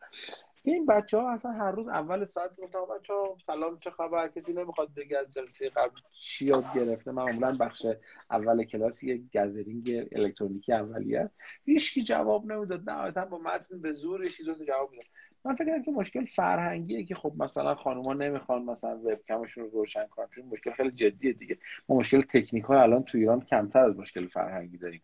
این بچه ها اصلا هر روز اول ساعت گفتم بچه ها سلام چه خبر؟ کسی نمی‌خواد بگه از جلسه قبل چی یاد گرفته. معمولا بخش اول کلاس یه گذرینگ الکترونیکی اولیه. هیچ کی جواب نمی‌داد. نهایتا با متن به زور دو جواب می‌داد. من فکر که مشکل فرهنگیه که خب مثلا خانوما نمی‌خوان مثلا وبکمشون رو روشن کنن مشکل خیلی جدیه دیگه. ما مشکل تکنیک های الان تو ایران کمتر از مشکل فرهنگی داریم.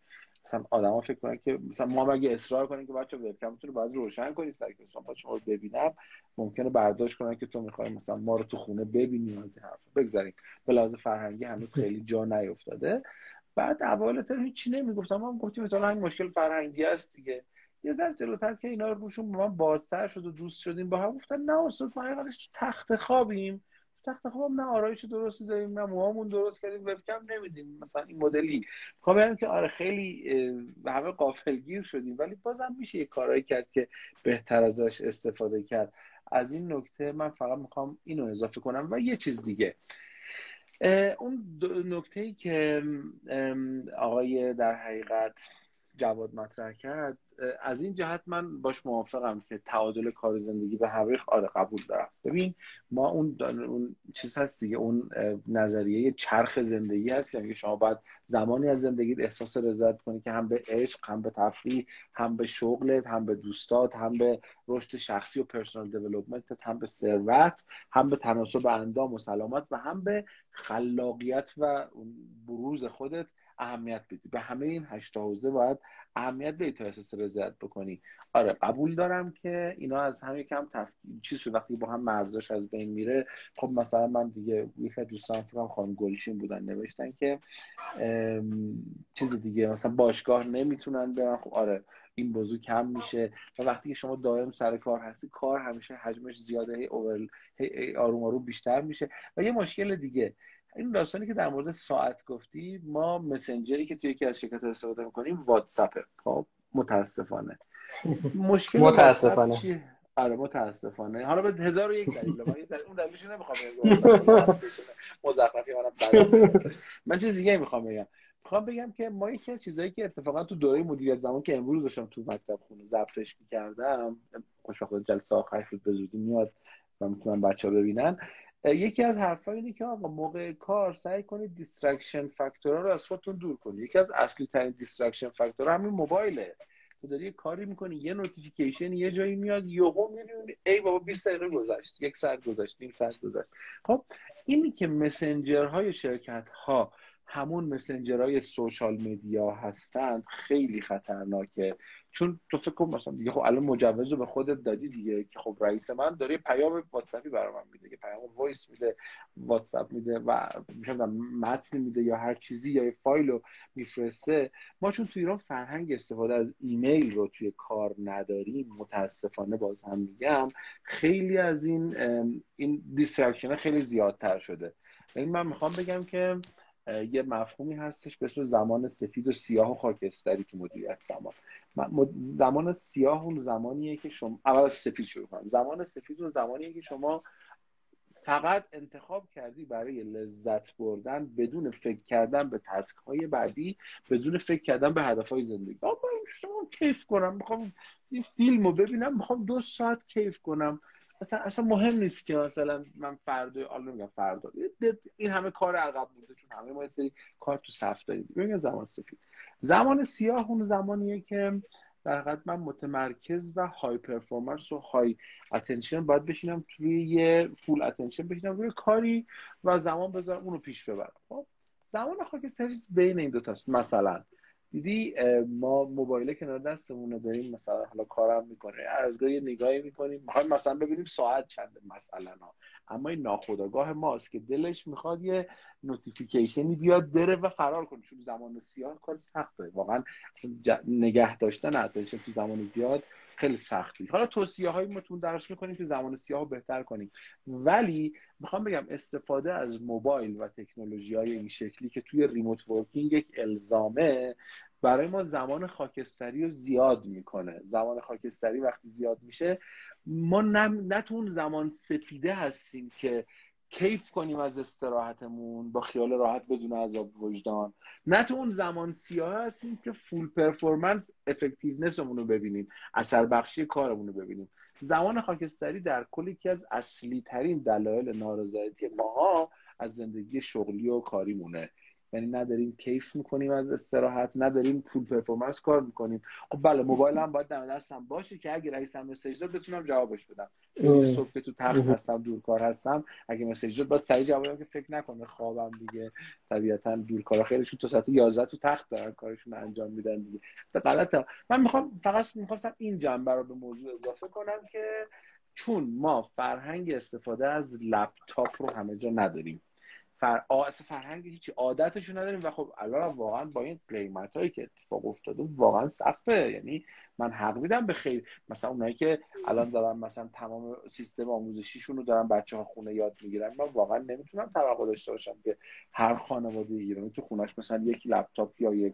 مثلا آدما فکر کنن که مثلا ما مگه اصرار کنیم که بچه وبکمتون رو باید روشن کنید تا که با شما رو ببینم ممکنه برداشت کنن که تو می‌خوای مثلا ما رو تو خونه ببینی. از این حرف بگذاریم. به لحاظ فرهنگی هنوز خیلی جا نیافتاده بعد اول تا هیچی نمی‌گفتم. ما گفتیم مثلا همین مشکل فرهنگی است دیگه. یه ذره جلوتر که اینا روشون با من بازتر شد و دوست شدیم با هم گفتن نه استاد ما تخت خوابیم. تخت خواب نه آرایش درستی داریم نه موهامون درست کردیم وبکم نمیدیم. مثلا این مدلی. خب که آره خیلی همه قافلگیر شدیم ولی بازم میشه یه کارایی کرد که بهتر ازش استفاده کرد. از این نکته من فقط می‌خوام اینو اضافه کنم و یه چیز دیگه. اون نکته ای که آقای در حقیقت جواد مطرح کرد از این جهت من باش موافقم که تعادل کار زندگی به همه آره قبول دارم. ببین ما اون اون چیز هست دیگه اون نظریه چرخ زندگی هست یعنی شما باید زمانی از زندگی احساس رضایت کنی که هم به عشق هم به تفریح هم به شغلت هم به دوستات هم به رشد شخصی و پرسونال دیولپمنت هم به ثروت هم به تناسب اندام و سلامت و هم به خلاقیت و بروز خودت اهمیت بدی. به همه این هشت حوزه باید اهمیت بدی تا احساس رضایت بکنی. آره قبول دارم که اینا از هم یکم تف... چیز شد وقتی با هم مرزاش از بین میره. خب مثلا من دیگه یکی دوستان فکرم خانم گلچین بودن نوشتن که چیز دیگه مثلا باشگاه نمی‌تونن برن. خب آره این موضوع کم میشه. و وقتی که شما دائم سر کار هستی کار همیشه حجمش زیاده هی, هی آروم آروم بیشتر میشه. و یه مشکل دیگه این داستانی که در مورد ساعت گفتی ما مسنجری که توی یکی از شرکت استفاده می‌کنیم واتساپه خب؟ متاسفانه. مشکل متاسفانه. آره متاسفانه. حالا به هزار و یک دلیل من اون دلیلش نمی‌خوام مزخرفی من من چیز دیگه می‌خوام بگم. می‌خوام بگم که ما یکی از چیزایی که اتفاقا تو دوره مدیریت زمان که امروز داشتم تو مکتب خونه ضبطش می‌کردم خوشبختانه جلسه آخر شد به زودی میاد و می‌تونن بچه ها ببینن. یکی از حرفا اینه که آقا موقع کار سعی کنید distraction factor ها رو از خودتون دور کنید. یکی از اصلی ترین distraction factor ها همین موبایله. تو داری یه کاری می‌کنی یه notification یه جایی میاد یهو می‌بینی ای بابا 20 دقیقه گذشت یک ساعت گذشت نیم ساعت گذشت. خب اینی که مسنجر های شرکت ها همون messenger های social media هستند خیلی خطرناکه. چون تو فکر کن مثلا دیگه خب الان مجوز رو به خودت دادی دیگه که خب رئیس من داره پیام واتساپی برای من میده که پیام voice میده واتساپ میده و متن میده یا هر چیزی یا فایل رو میفرسته. ما چون تو ایران فرهنگ استفاده از ایمیل رو توی کار نداریم متاسفانه باز هم میگم خیلی از این این distraction خیلی زیادتر شده. این یعنی من می‌خوام بگم که یه مفهومی هستش به اسم زمان سفید و سیاه و خاکستری تو مدیریت زمان. زمان سیاه اون زمانیه که شما اول سفید شروع کنم. زمان سفید اون زمانیه که شما فقط انتخاب کردی برای لذت بردن بدون فکر کردن به task های بعدی بدون فکر کردن به هدف های زندگی من شما کیف کنم؟ می‌خوام این فیلم رو ببینم می‌خوام دو ساعت کیف کنم. اصلا اصلا مهم نیست که مثلا من فردا حالا میگم فردا. این همه کار عقب بوده چون همه ما سری کار تو صف داریم. ببین زمان سفید. زمان سیاه اون زمانیه که در من متمرکز و high performance و high attention باید بشینم توی یه full attention بشینم روی کاری و زمان بذارم اونو پیش ببرم. خب؟ زمان سریز بین این دو تاست مثلا دیدی ما موبایل کنار دستمون داریم مثلا حالا کارم می‌کنه از یه نگاهی می‌کنیم. می‌خوایم مثلا ببینیم ساعت چنده مثلا اما این ناخودآگاه ماست که دلش می‌خواد یه notification ی بیاد بره و فرار کنه. چون زمان سیاه کار سخته واقعا نگه داشتن attention تو زمان زیاد خیلی سختی. حالا توصیه های متون درس می‌کنیم که زمان سیاه بهتر کنیم. ولی می‌خوام بگم استفاده از موبایل و تکنولوژی های این شکلی که توی ریموت ورکینگ یک الزامه برای ما زمان خاکستری رو زیاد می‌کنه. زمان خاکستری وقتی زیاد میشه ما نه, تو اون زمان سفیده هستیم که کیف کنیم از استراحتمون با خیال راحت بدون عذاب وجدان. نه تو اون زمان سیاه هستیم که فول پرفورمنس افکتیونسمون رو ببینیم اثر بخشی کارمون رو ببینیم. زمان خاکستری در کل یکی از اصلی ترین دلایل نارضایتی ماها از زندگی شغلی و کاریمونه. یعنی نداریم کیف می‌کنیم از استراحت نداریم فول پرفورمنس کار می‌کنیم. خب بله موبایل هم باید دم دستم باشه که اگه رئیسم مسیج داد بتونم جوابش بدم. صبح که تو تخت هستم دورکار هستم اگه مسیج داد باید سریع جواب که فکر نکنه خوابم دیگه. طبیعتا دورکارا خیلیشون تا ساعت 11 تو تخت دارن کارشون انجام میدن دیگه. غلطه. من می‌خوام فقط می‌خواستم این جنبه رو به موضوع اضافه کنم که چون ما فرهنگ استفاده از لپتاپ رو همه جا نداریم. فر... اصلا فرهنگ هیچی عادتشون نداریم و خب الان واقعا با این قیمت هایی که اتفاق افتاده واقعا سخته. یعنی من حق میدم به خیلی مثلا اونایی که الان دارن مثلا تمام سیستم آموزشیشون رو دارن بچه ها خونه یاد می‌گیرن من واقعا نمی‌تونم توقع داشته باشم که هر خانواده ایرانی تو خونش مثلا یک لپتاپ یا یک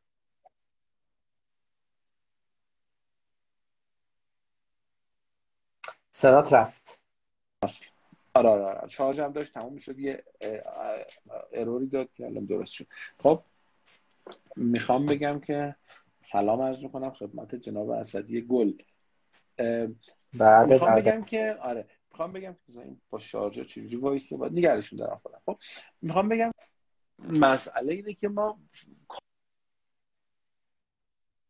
صدات رفت. آره آره, آره. شارژ هم داشت تموم شد یه اروری داد که الان درست شد. خب می‌خوام بگم که سلام عرض می‌کنم خدمت جناب اسدی گل. بعد می‌خوام بگم که آره می‌خوام بگم که با شارژر چجوری وایسه؟ باید نگرش میدارم خودم. خب می‌خوام بگم مسئله اینه که ما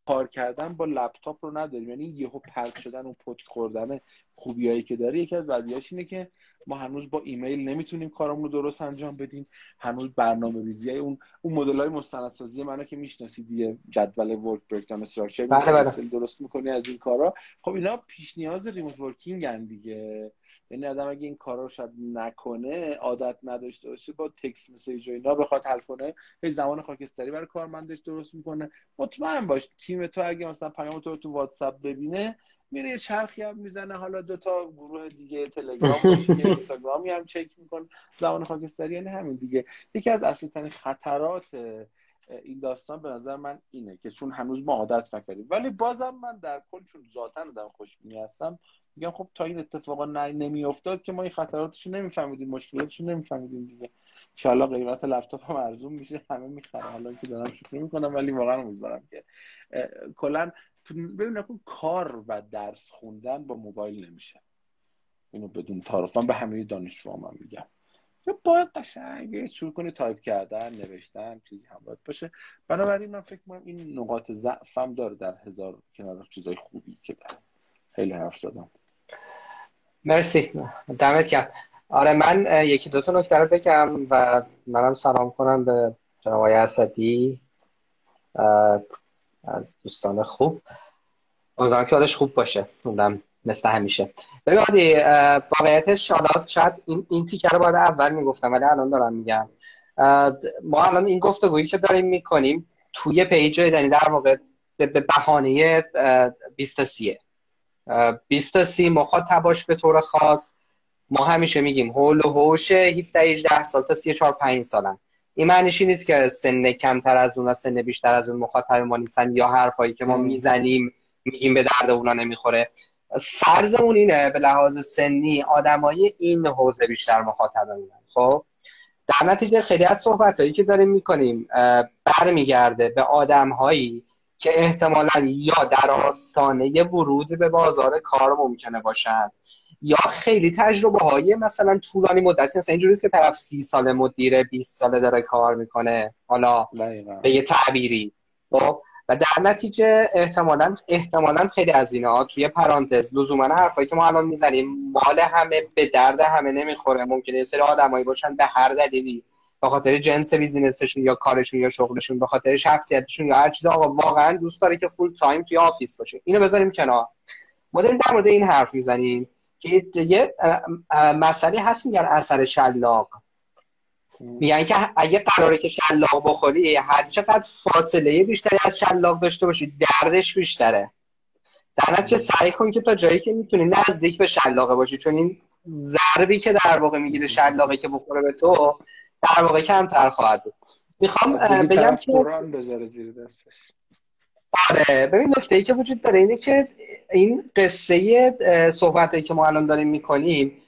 کار کردن با لپتاپ رو نداریم. یعنی یهو پرت شدن و پتک خوردن خوبیایی که داره یکی از بدیهاش اینه که ما هنوز با ایمیل نمی‌تونیم کارمون رو درست انجام بدیم. هنوز برنامه ریزی های اون اون مدل های مستندسازی منو که می‌شناسی دیگه جدول ورک بریکداون استراکچر درست می‌کنی از این کارا. خب اینا پیش نیاز ریموت ورکینگ دیگه. یعنی آدم اگه این کارا رو شاید نکنه عادت نداشته باشه با تکس مسیج و اینا بخواد حل کنه هی زمان خاکستری برای کارمندش درست می‌کنه. مطمئن باش تیم تو اگه مثلا پیام تو رو تو واتساپ ببینه میره یه چرخی هم می‌زنه. حالا دو تا گروه دیگه تلگرام *laughs* باشه اینستاگرامی هم چک می‌کنه. زمان خاکستری یعنی همین دیگه. یکی از اصلی ترین خطرات این داستان به نظر من اینه که چون هنوز ما عادت نکردیم. ولی بازم من در کل چون ذاتا آدم خوشبینی هستم میگم خب تا این اتفاقا نمیافتاد که ما این خطراتش رو نمیفهمیدیم مشکلاتش رو نمیفهمیدیم دیگه. ان قیمت لپتاپ هم ارزون میشه همه می‌خرن. حالا که دارم شوخی می‌کنم ولی واقعا امیدوارم که کلا ببین کار و درس خوندن با موبایل نمیشه. اینو بدون تعارف. به همه دانشجوها من میگم. یا باید قشنگ شروع کنی تایپ کردن نوشتن چیزی هم باید باشه. بنابراین من فکر کنم این نقاط ضعفم داره در هزار کنار چیزای خوبی که داره. خیلی حرف زدم. مرسی. دمت گرم. آره من یکی دو تا نکته رو بگم و منم سلام کنم به جناب آقای اسدی. از دوستان خوب. امیدوارم که حالش خوب باشه. اونم مثل همیشه. ببینید واقعیتش حالا شاید این, این تیکه رو باید اول می‌گفتم ولی الان دارم میگم. ما الان این گفتگویی که داریم می‌کنیم توی پیج یعنی در واقع به بهانه 20 سیه. 20 سی مخاطباش به طور خاص. ما همیشه میگیم هول و هوش 17 18 سال تا 34 5 سالن. این معنیش نیست که سن کمتر از اون و سن بیشتر از اون مخاطب ما نیستن یا حرفایی که ما می‌زنیم میگیم به درد اونا نمی‌خوره. فرضمون اینه به لحاظ سنی آدمای این حوزه بیشتر مخاطبمونن خب؟ در نتیجه خیلی از صحبت هایی که داریم می‌کنیم برمیگرده به آدم هایی که احتمالا یا در آستانه ورود به بازار کار ممکنه باشن یا خیلی تجربه های مثلا طولانی مدتی مثلا اینجوریه که طرف سی ساله مدیره 20 ساله داره کار می‌کنه. حالا به یه تعبیری. خب؟ و در نتیجه احتمالا احتمالا خیلی از اینا توی پرانتز لزوما حرفایی که ما الان می‌زنیم مال همه به درد همه نمی‌خوره. ممکنه یه سری آدمایی باشن به هر دلیلی به خاطر جنس business شون یا کارشون یا شغلشون به خاطر شخصیتشون یا هر چیز آقا واقعا دوست داره که full time توی office باشه. اینو بذاریم کنار. ما داریم در مورد این حرف می‌زنیم که یه مسئله هست میگن اثر شلاق. میگن که اگه قراره که شلاق بخوری هر چقدر فاصله بیشتری از شلاق داشته باشی دردش بیشتره. در نتیجه سعی کن که تا جایی که می‌تونی نزدیک به شلاقه باشی چون این ضربی که در واقع می‌گیره شلاقه که بخوره به تو در واقع کمتر خواهد بود. می‌خوام بگم که زیر دستش. آره ببین نکته ای که وجود داره اینه که این قصه صحبت هایی که ما الان داریم می‌کنیم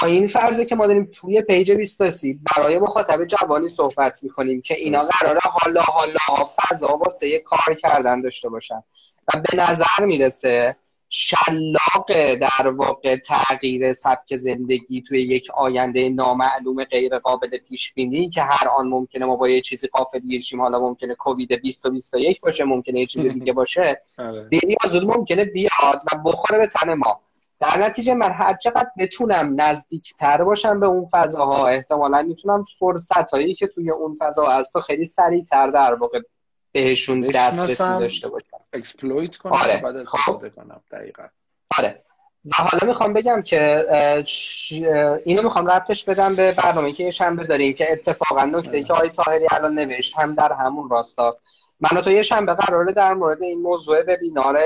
با این فرضه که ما داریم توی پیج 23 برای مخاطب جوانی صحبت می‌کنیم که اینا قراره حالا حالا فضا واسه کار کردن داشته باشن. و به نظر می‌رسه شلاق در واقع تغییر سبک زندگی توی یک آینده نامعلوم غیر قابل پیش بینی که هر آن ممکنه ما با یه چیزی قافل گیرشیم. حالا ممکنه کووید 20 و 21 باشه ممکنه یه چیز *laughs* دیگه باشه. آره. دیگه زود ممکنه بیاد و بخوره به تن ما. در نتیجه من هر چقدر بتونم نزدیکتر باشم به اون فضاها احتمالا می‌تونم فرصت هایی که توی اون فضا هست تو خیلی سریعتر در واقع بهشون دسترسی داشته باشم. exploit کنم آره. بعد استفاده کنم دقیقا. آره. و حالا می‌خوام بگم که اینو می‌خوام ربطش بدم به برنامه که یه شنبه داریم که اتفاقا نکته ای که آقای طاهری الان نوشت هم در همون راستاست. من تو یه شنبه قراره در مورد این موضوع وبینار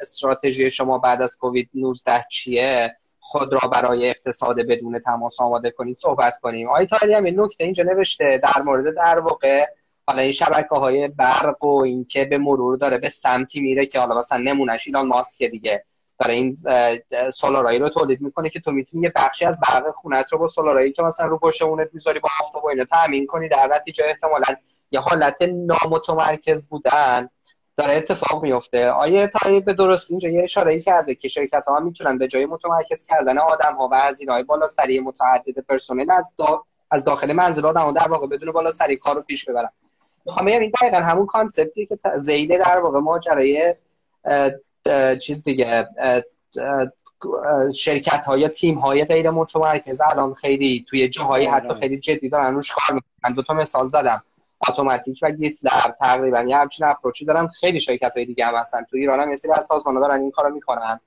استراتژی شما بعد از کووید 19 چیه خود را برای اقتصاد بدون تماس آماده کنید صحبت کنیم. آقای تاهری هم این نکته اینجا نوشته در مورد در واقع حالا این شبکه های برق و اینکه به مرور داره به سمتی میره که حالا مثلا نمونش ایلان ماسک دیگه. داره این سولارایی رو تولید می‌کنه که تو می‌تونی یه بخشی از برق خونت رو با سولارایی که مثلا رو پشت اونت می‌ذاری با آفتاب و اینا تامین کنی. در نتیجه احتمالا یه حالت نامتمرکز بودن داره اتفاق میفته آیه تا به درست اینجا یه اشاره ای کرده که شرکت ها می‌تونن به جای متمرکز کردن آدم ها و هزینه های بالا سری متعدد پرسنل از از داخل منزل آدم در واقع بدون بالا سری کار رو پیش ببرن. می‌خوام بگم این دقیقا همون کانسپتی که زیده در واقع ماجرای چیز دیگه شرکت ها یا تیم های غیر متمرکز الان خیلی توی جاهای حتی آره. خیلی جدی دارن روش کار می‌کنن. دو تا مثال زدم. اتوماتیک و گیت لب تقریبا یه همچین اپروچی دارن. خیلی شرکت های دیگه هم هستن. توی ایران هم مثل از سازمان دارن این کارو می‌کنن.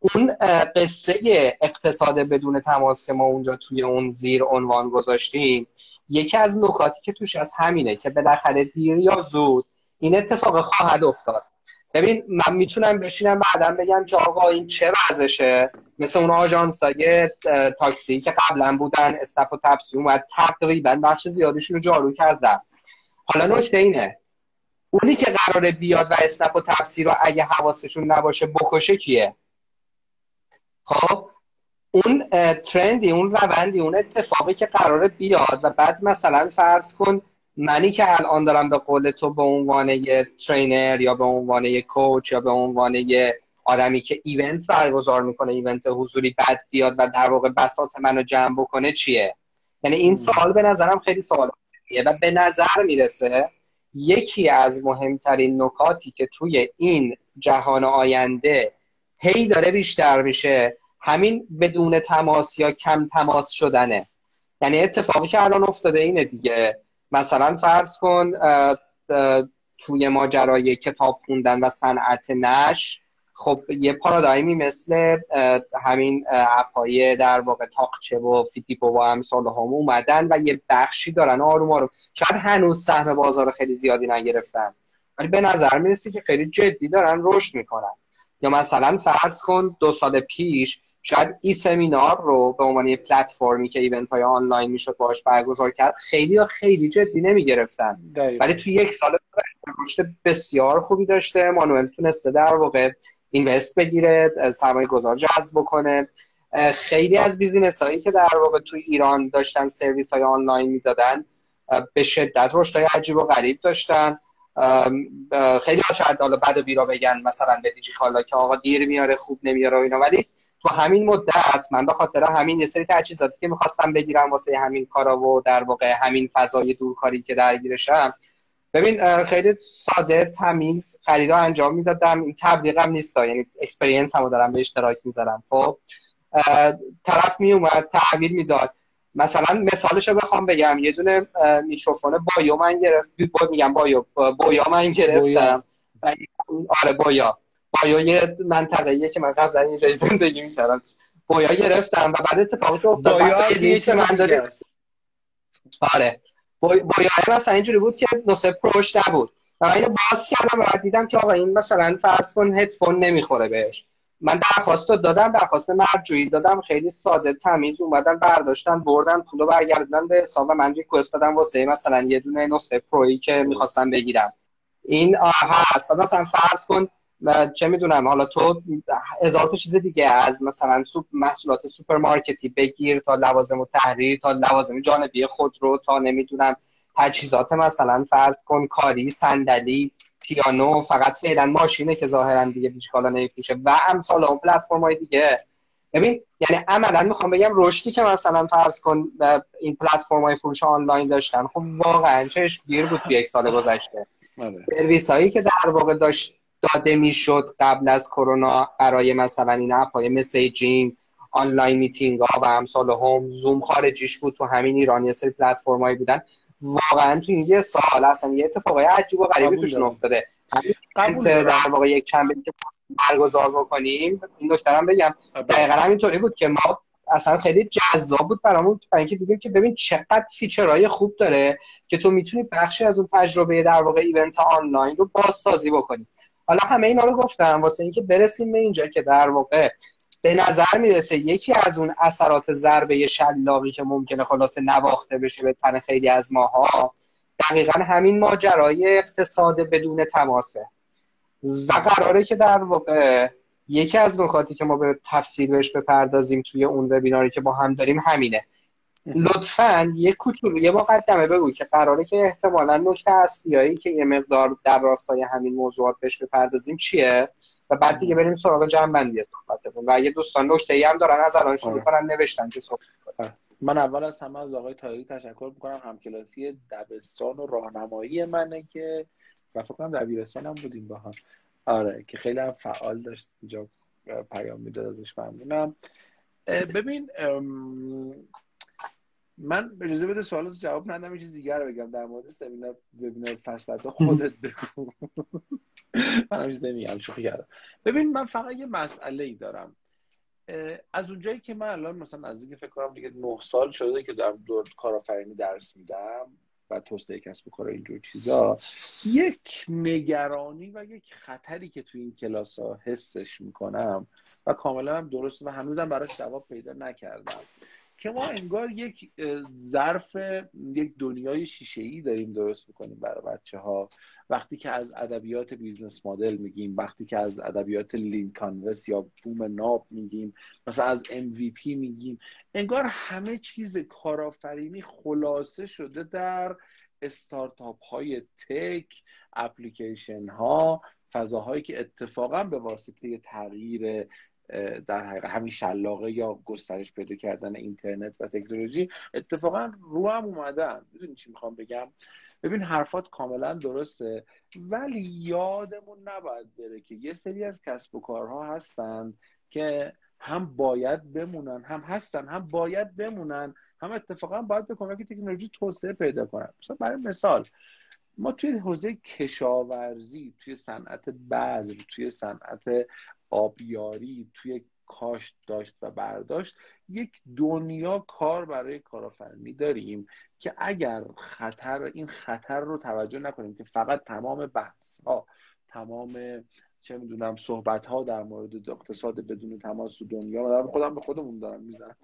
اون قصه اقتصاد بدون تماس که ما اونجا توی اون زیر عنوان گذاشتیم یکی از نکاتی که توش از همینه که بالاخره دیر یا زود این اتفاق خواهد افتاد. ببین من می‌تونم بشینم بعدا بگم که آقا این چه وضعشه مثل اون آژانس های تاکسی که قبلا بودن استف و تپسی اومد تقریبا بخش زیادشون رو جارو کرد حالا نکته اینه اونی که قراره بیاد و استف و تپسی رو اگه حواسشون نباشه بکشه کیه؟ خب اون ترندی اون روندی اون اتفاقی که قراره بیاد و بعد مثلا فرض کن منی که الان دارم به قول تو به عنوان یه ترینر یا به عنوان یه کوچ یا به عنوان یه آدمی که ایونت برگزار می‌کنه ایونت حضوری بعد بیاد و در واقع بساط منو جمع بکنه چیه؟ یعنی این سوال به نظرم خیلی سوال و به نظر می‌رسه یکی از مهمترین نکاتی که توی این جهان آینده هی داره بیشتر میشه همین بدون تماس یا کم تماس شدنه. یعنی اتفاقی که الان افتاده اینه دیگه. مثلا فرض کن توی ماجرای کتاب خوندن و صنعت نش خب یه پارادایمی مثل همین app ای در واقع تاقچه و فیدیبو و امثال هم اومدن و یه بخشی دارن آروم آروم. شاید هنوز سهم بازار خیلی زیادی نگرفتن. ولی به نظر می‌رسه که خیلی جدی دارن رشد می‌کنن. یا مثلا فرض کن دو سال پیش شاید ایسمینار رو به عنوان یه پلتفرمی که event های آنلاین می‌شد باش برگزار کرد خیلی یا خیلی جدی نمی‌گرفتن. ولی تو یک سال رشد بسیار خوبی داشته. مانوئل تونسته در واقع invest بگیره سرمایه گذار جذب بکنه. خیلی از business هایی که در واقع تو ایران داشتن سرویس های آنلاین می‌دادن به شدت رشد های عجیب و غریب داشتن. خیلی ها شاید حالا بد و بیراه بگن مثلا به دیجی که آقا دیر میاره خوب نمیاره و اینا ولی تو همین مدت من به خاطر همین یه سری تجهیزاتی که می‌خواستم بگیرم واسه همین کارا و در واقع همین فضای دورکاری که درگیرشم. ببین خیلی ساده تمیز خریدا انجام می‌دادم. این تبلیغم نیست یعنی experience هم دارم به اشتراک می‌ذارم خب؟ طرف می اومد تحویل می‌داد. مثلا مثالش رو بخوام بگم. یه دونه میکروفون بایو من گرفت. میگم بایو بویا من گرفتم. آره بویا. بایو یه منطقه که من قبلا اینجا زندگی می‌کردم. بویا گرفتم و بعد اتفاقی که افتاد بایو که من دادیم آره. بایو مثلا اینجوری بود که نسخه pro ش نبود. و اینو باز کردم و دیدم که آقا این مثلا فرض کن هدفون نمی‌خوره بهش. من درخواست دادم درخواست مرجوعی دادم خیلی ساده تمیز. اومدن برداشتن بردن پولو برگردوندن به حساب من request دادم واسه مثلا یه دونه نسخه pro یی که می‌خواستم بگیرم. این هست. مثلا فرض کن چه می‌دونم حالا تو هزار تا چیز دیگه از مثلا سوپ محصولات سوپرمارکتی بگیر تا لوازم و تحریر تا لوازم جانبی خودرو تا نمی‌دونم تجهیزات مثلا فرض کن کاری صندلی پیانو فقط فعلا ماشینه که ظاهرا دیگه هیچ کالا نمیفروشه. و امثال اون پلتفرم های دیگه. ببین یعنی عملا می‌خوام بگم رشدی که مثلا فرض کن این پلتفرم های فروش آنلاین داشتن خب واقعا چش گیر بود تو یک سال گذشته. آره. سرویس هایی که در واقع داشت داده می‌شد قبل از کرونا برای مثلا این app های messaging online meeting ها و امثال هم زوم خارجیش بود تو همین ایران یه سری پلتفرم بودن. واقعا تو یه سال اصلا یه اتفاقای عجیب و غریبی توشون افتاده. در واقع یک چند که برگزار بکنیم این نکته بگم. دقیقا همینطوری بود که ما اصلا خیلی جذاب بود برامون برای اینکه دیدیم که ببین چقدر feature های خوب داره که تو می‌تونی بخشی از اون تجربه در واقع event آنلاین رو بازسازی بکنی. حالا همه اینا رو گفتم. واسه اینکه برسیم به اینجا که در واقع به نظر می‌رسه یکی از اون اثرات ضربه شلاقی که ممکنه خلاصه نواخته بشه به تن خیلی از ماها دقیقا همین ماجرای اقتصاد بدون تماسه. و قراره که در واقع یکی از نکاتی که ما به تفصیل بهش بپردازیم توی اون وبیناری که با هم داریم همینه. لطفا یه کوچولو یه مقدمه بگو که قراره که احتمالا نکته اصلیایی که یه مقدار در راستای همین موضوعات بهش بپردازیم چیه؟ و بعد دیگه بریم سراغ جنبندی صحبتمون. و اگه دوستان نکته ای هم دارن از الان شروع. کنن نوشتن که صحبت. من اول از همه از آقای تایری تشکر می‌کنم. همکلاسی دبستان و راهنمایی منه که و فکر کنم دبیرستان هم بودیم با هم. آره که خیلی هم فعال داشت. اینجا پیام می‌داد ازش ممنونم. ببین من اجازه بده سوالات جواب ندم چیز دیگر رو بگم در مورد سمینار وبینار فصل خودت بگو. من هم میگم شوخی کردم. ببین من فقط یه مسئله ای دارم از اونجایی که من الان مثلا از اینکه فکر کنم دیگه نه سال شده که دارم دوره کارآفرینی درس میدم و توسعه کسب و کار اینجور چیزا یک نگرانی و یک خطری که تو این کلاس ها حسش می‌کنم و کاملا هم درست و هنوزم براش جواب پیدا نکردم. که ما انگار یک ظرف یک دنیای شیشه ای داریم درست می‌کنیم برای بچه ها وقتی که از ادبیات business model میگیم وقتی که از ادبیات lean canvas یا بوم ناب میگیم مثلا از MVP میگیم انگار همه چیز کارآفرینی خلاصه شده در استارتاپ های تک اپلیکیشن ها فضاهایی که اتفاقا به واسطه تغییر در حقیقت همین شلاقه یا گسترش پیدا کردن اینترنت و تکنولوژی اتفاقا رو هم اومدن. می‌دونی چی می‌خوام بگم؟ ببین حرفات کاملا درسته ولی یادمون نباید بره که یه سری از کسب و کارها هستند که هم باید بمونن هم هستن هم باید بمونن هم اتفاقا باید به کمک تکنولوژی توسعه پیدا کنن. مثلا برای مثال ما توی حوزه کشاورزی توی صنعت بذر توی صنعت آبیاری توی کاشت داشت و برداشت یک دنیا کار برای کارآفرینی داریم که اگر خطر این خطر رو توجه نکنیم که فقط تمام بحث ها تمام چه می‌دونم صحبت ها در مورد اقتصاد بدون تماس تو دنیا. و خودم به خودمون دارم می‌زنم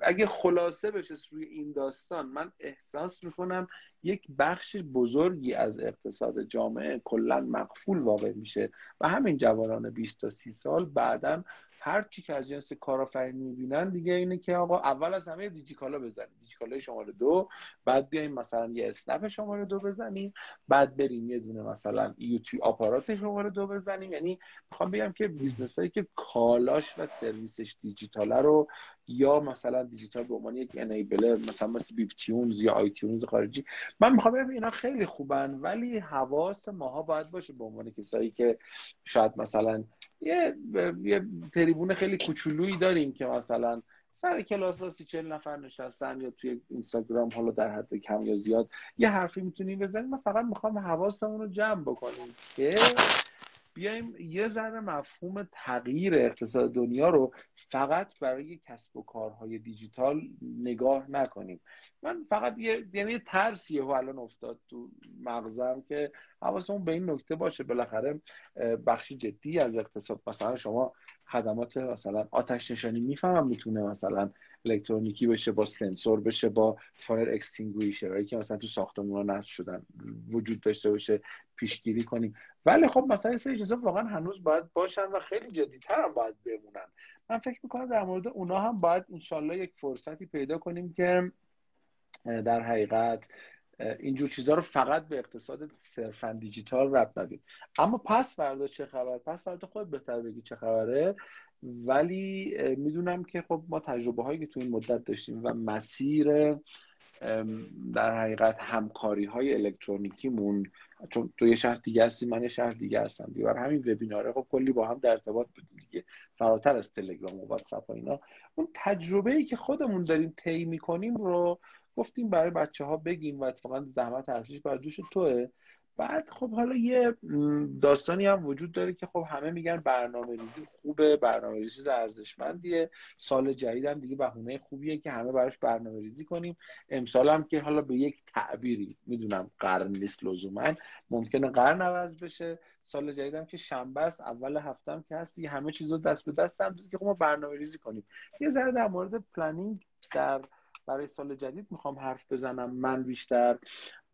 اگه خلاصه بشه روی این داستان من احساس می‌کنم یک بخش بزرگی از اقتصاد جامعه کلا مقفول واقع میشه و همین جوانان 20 تا 30 سال بعدا هر چی که از جنس کارآفرینی می‌بینن دیگه اینه که آقا اول از همه دیجیکالا بزنیم. دیجیکالا شماره دو بعد بیایم مثلا یه اسنپ شماره دو بزنیم بعد بریم یه دونه مثلا یوتیوب آپارات شماره دو بزنیم. یعنی می‌خوام بگم که business هایی که کالاش و سرویسش دیجیتاله رو یا مثلا دیجیتال به عنوان یک enabler مثلا مثل بیپ تیونز یا iTunes خارجی من می‌خوام بگم اینا خیلی خوبن ولی حواس ماها باید باشه به عنوان کسایی که شاید مثلا یه یه تریبون خیلی کوچولویی داریم که مثلا سر کلاس ها سی چل نفر نشستن یا توی اینستاگرام حالا در حد کم یا زیاد یه حرفی می‌تونیم بزنیم من فقط می‌خوام حواسمون رو جمع بکنیم که بیایم یه ذره مفهوم تغییر اقتصاد دنیا رو فقط برای کسب و کارهای دیجیتال نگاه نکنیم. من فقط یه یعنی ترسیه و الان افتاد تو مغزم که حواسمون به این نکته باشه. بالاخره بخشی جدی از اقتصاد مثلا شما خدمات مثلا آتش نشانی می‌فهمم می‌تونه مثلا الکترونیکی بشه با سنسور بشه با fire extinguisher که مثلا تو ساختمون ها نصب شدن وجود داشته باشه پیشگیری کنیم. ولی خب مثلا سری چیزا واقعا هنوز باید باشن و خیلی جدیتر هم باید بمونن. من فکر می‌کنم در مورد اونا هم باید انشالله یک فرصتی پیدا کنیم که در حقیقت اینجور چیزها رو فقط به اقتصاد صرفا دیجیتال ربط ندیم اما پس فردا چه خبر؟ پس فردا خود بهتر بگی چه خبره. ولی می‌دونم که خب ما تجربه هایی که تو این مدت داشتیم و مسیر در حقیقت همکاری های الکترونیکیمون چون تو یه شهر دیگه هستی من یه شهر دیگه هستم دیگه. همین وبیناره خب کلی با هم در ارتباط بودیم دیگه. فراتر از تلگرام و واتساپ و اینا. اون تجربه ای که خودمون داریم طی می‌کنیم رو گفتیم برای بچه ها بگیم و اتفاقا زحمت اصلیش بر دوش توه. بعد خب حالا یه داستانی هم وجود داره که خب همه میگن برنامه ریزی خوبه برنامه ریزی ارزشمندیه. سال جدید هم دیگه بهونه خوبیه که همه براش برنامه ریزی کنیم. امسال هم که حالا به یک تعبیری می‌دونم قرن نیست لزوما ممکنه قرن عوض بشه. سال جدید هم که شنبه است اول هفته هم که هست دیگه همه چیز رو دست به دست هم که خب ما برنامه ریزی کنیم. یه ذره در مورد planning در برای سال جدید می‌خوام حرف بزنم. من بیشتر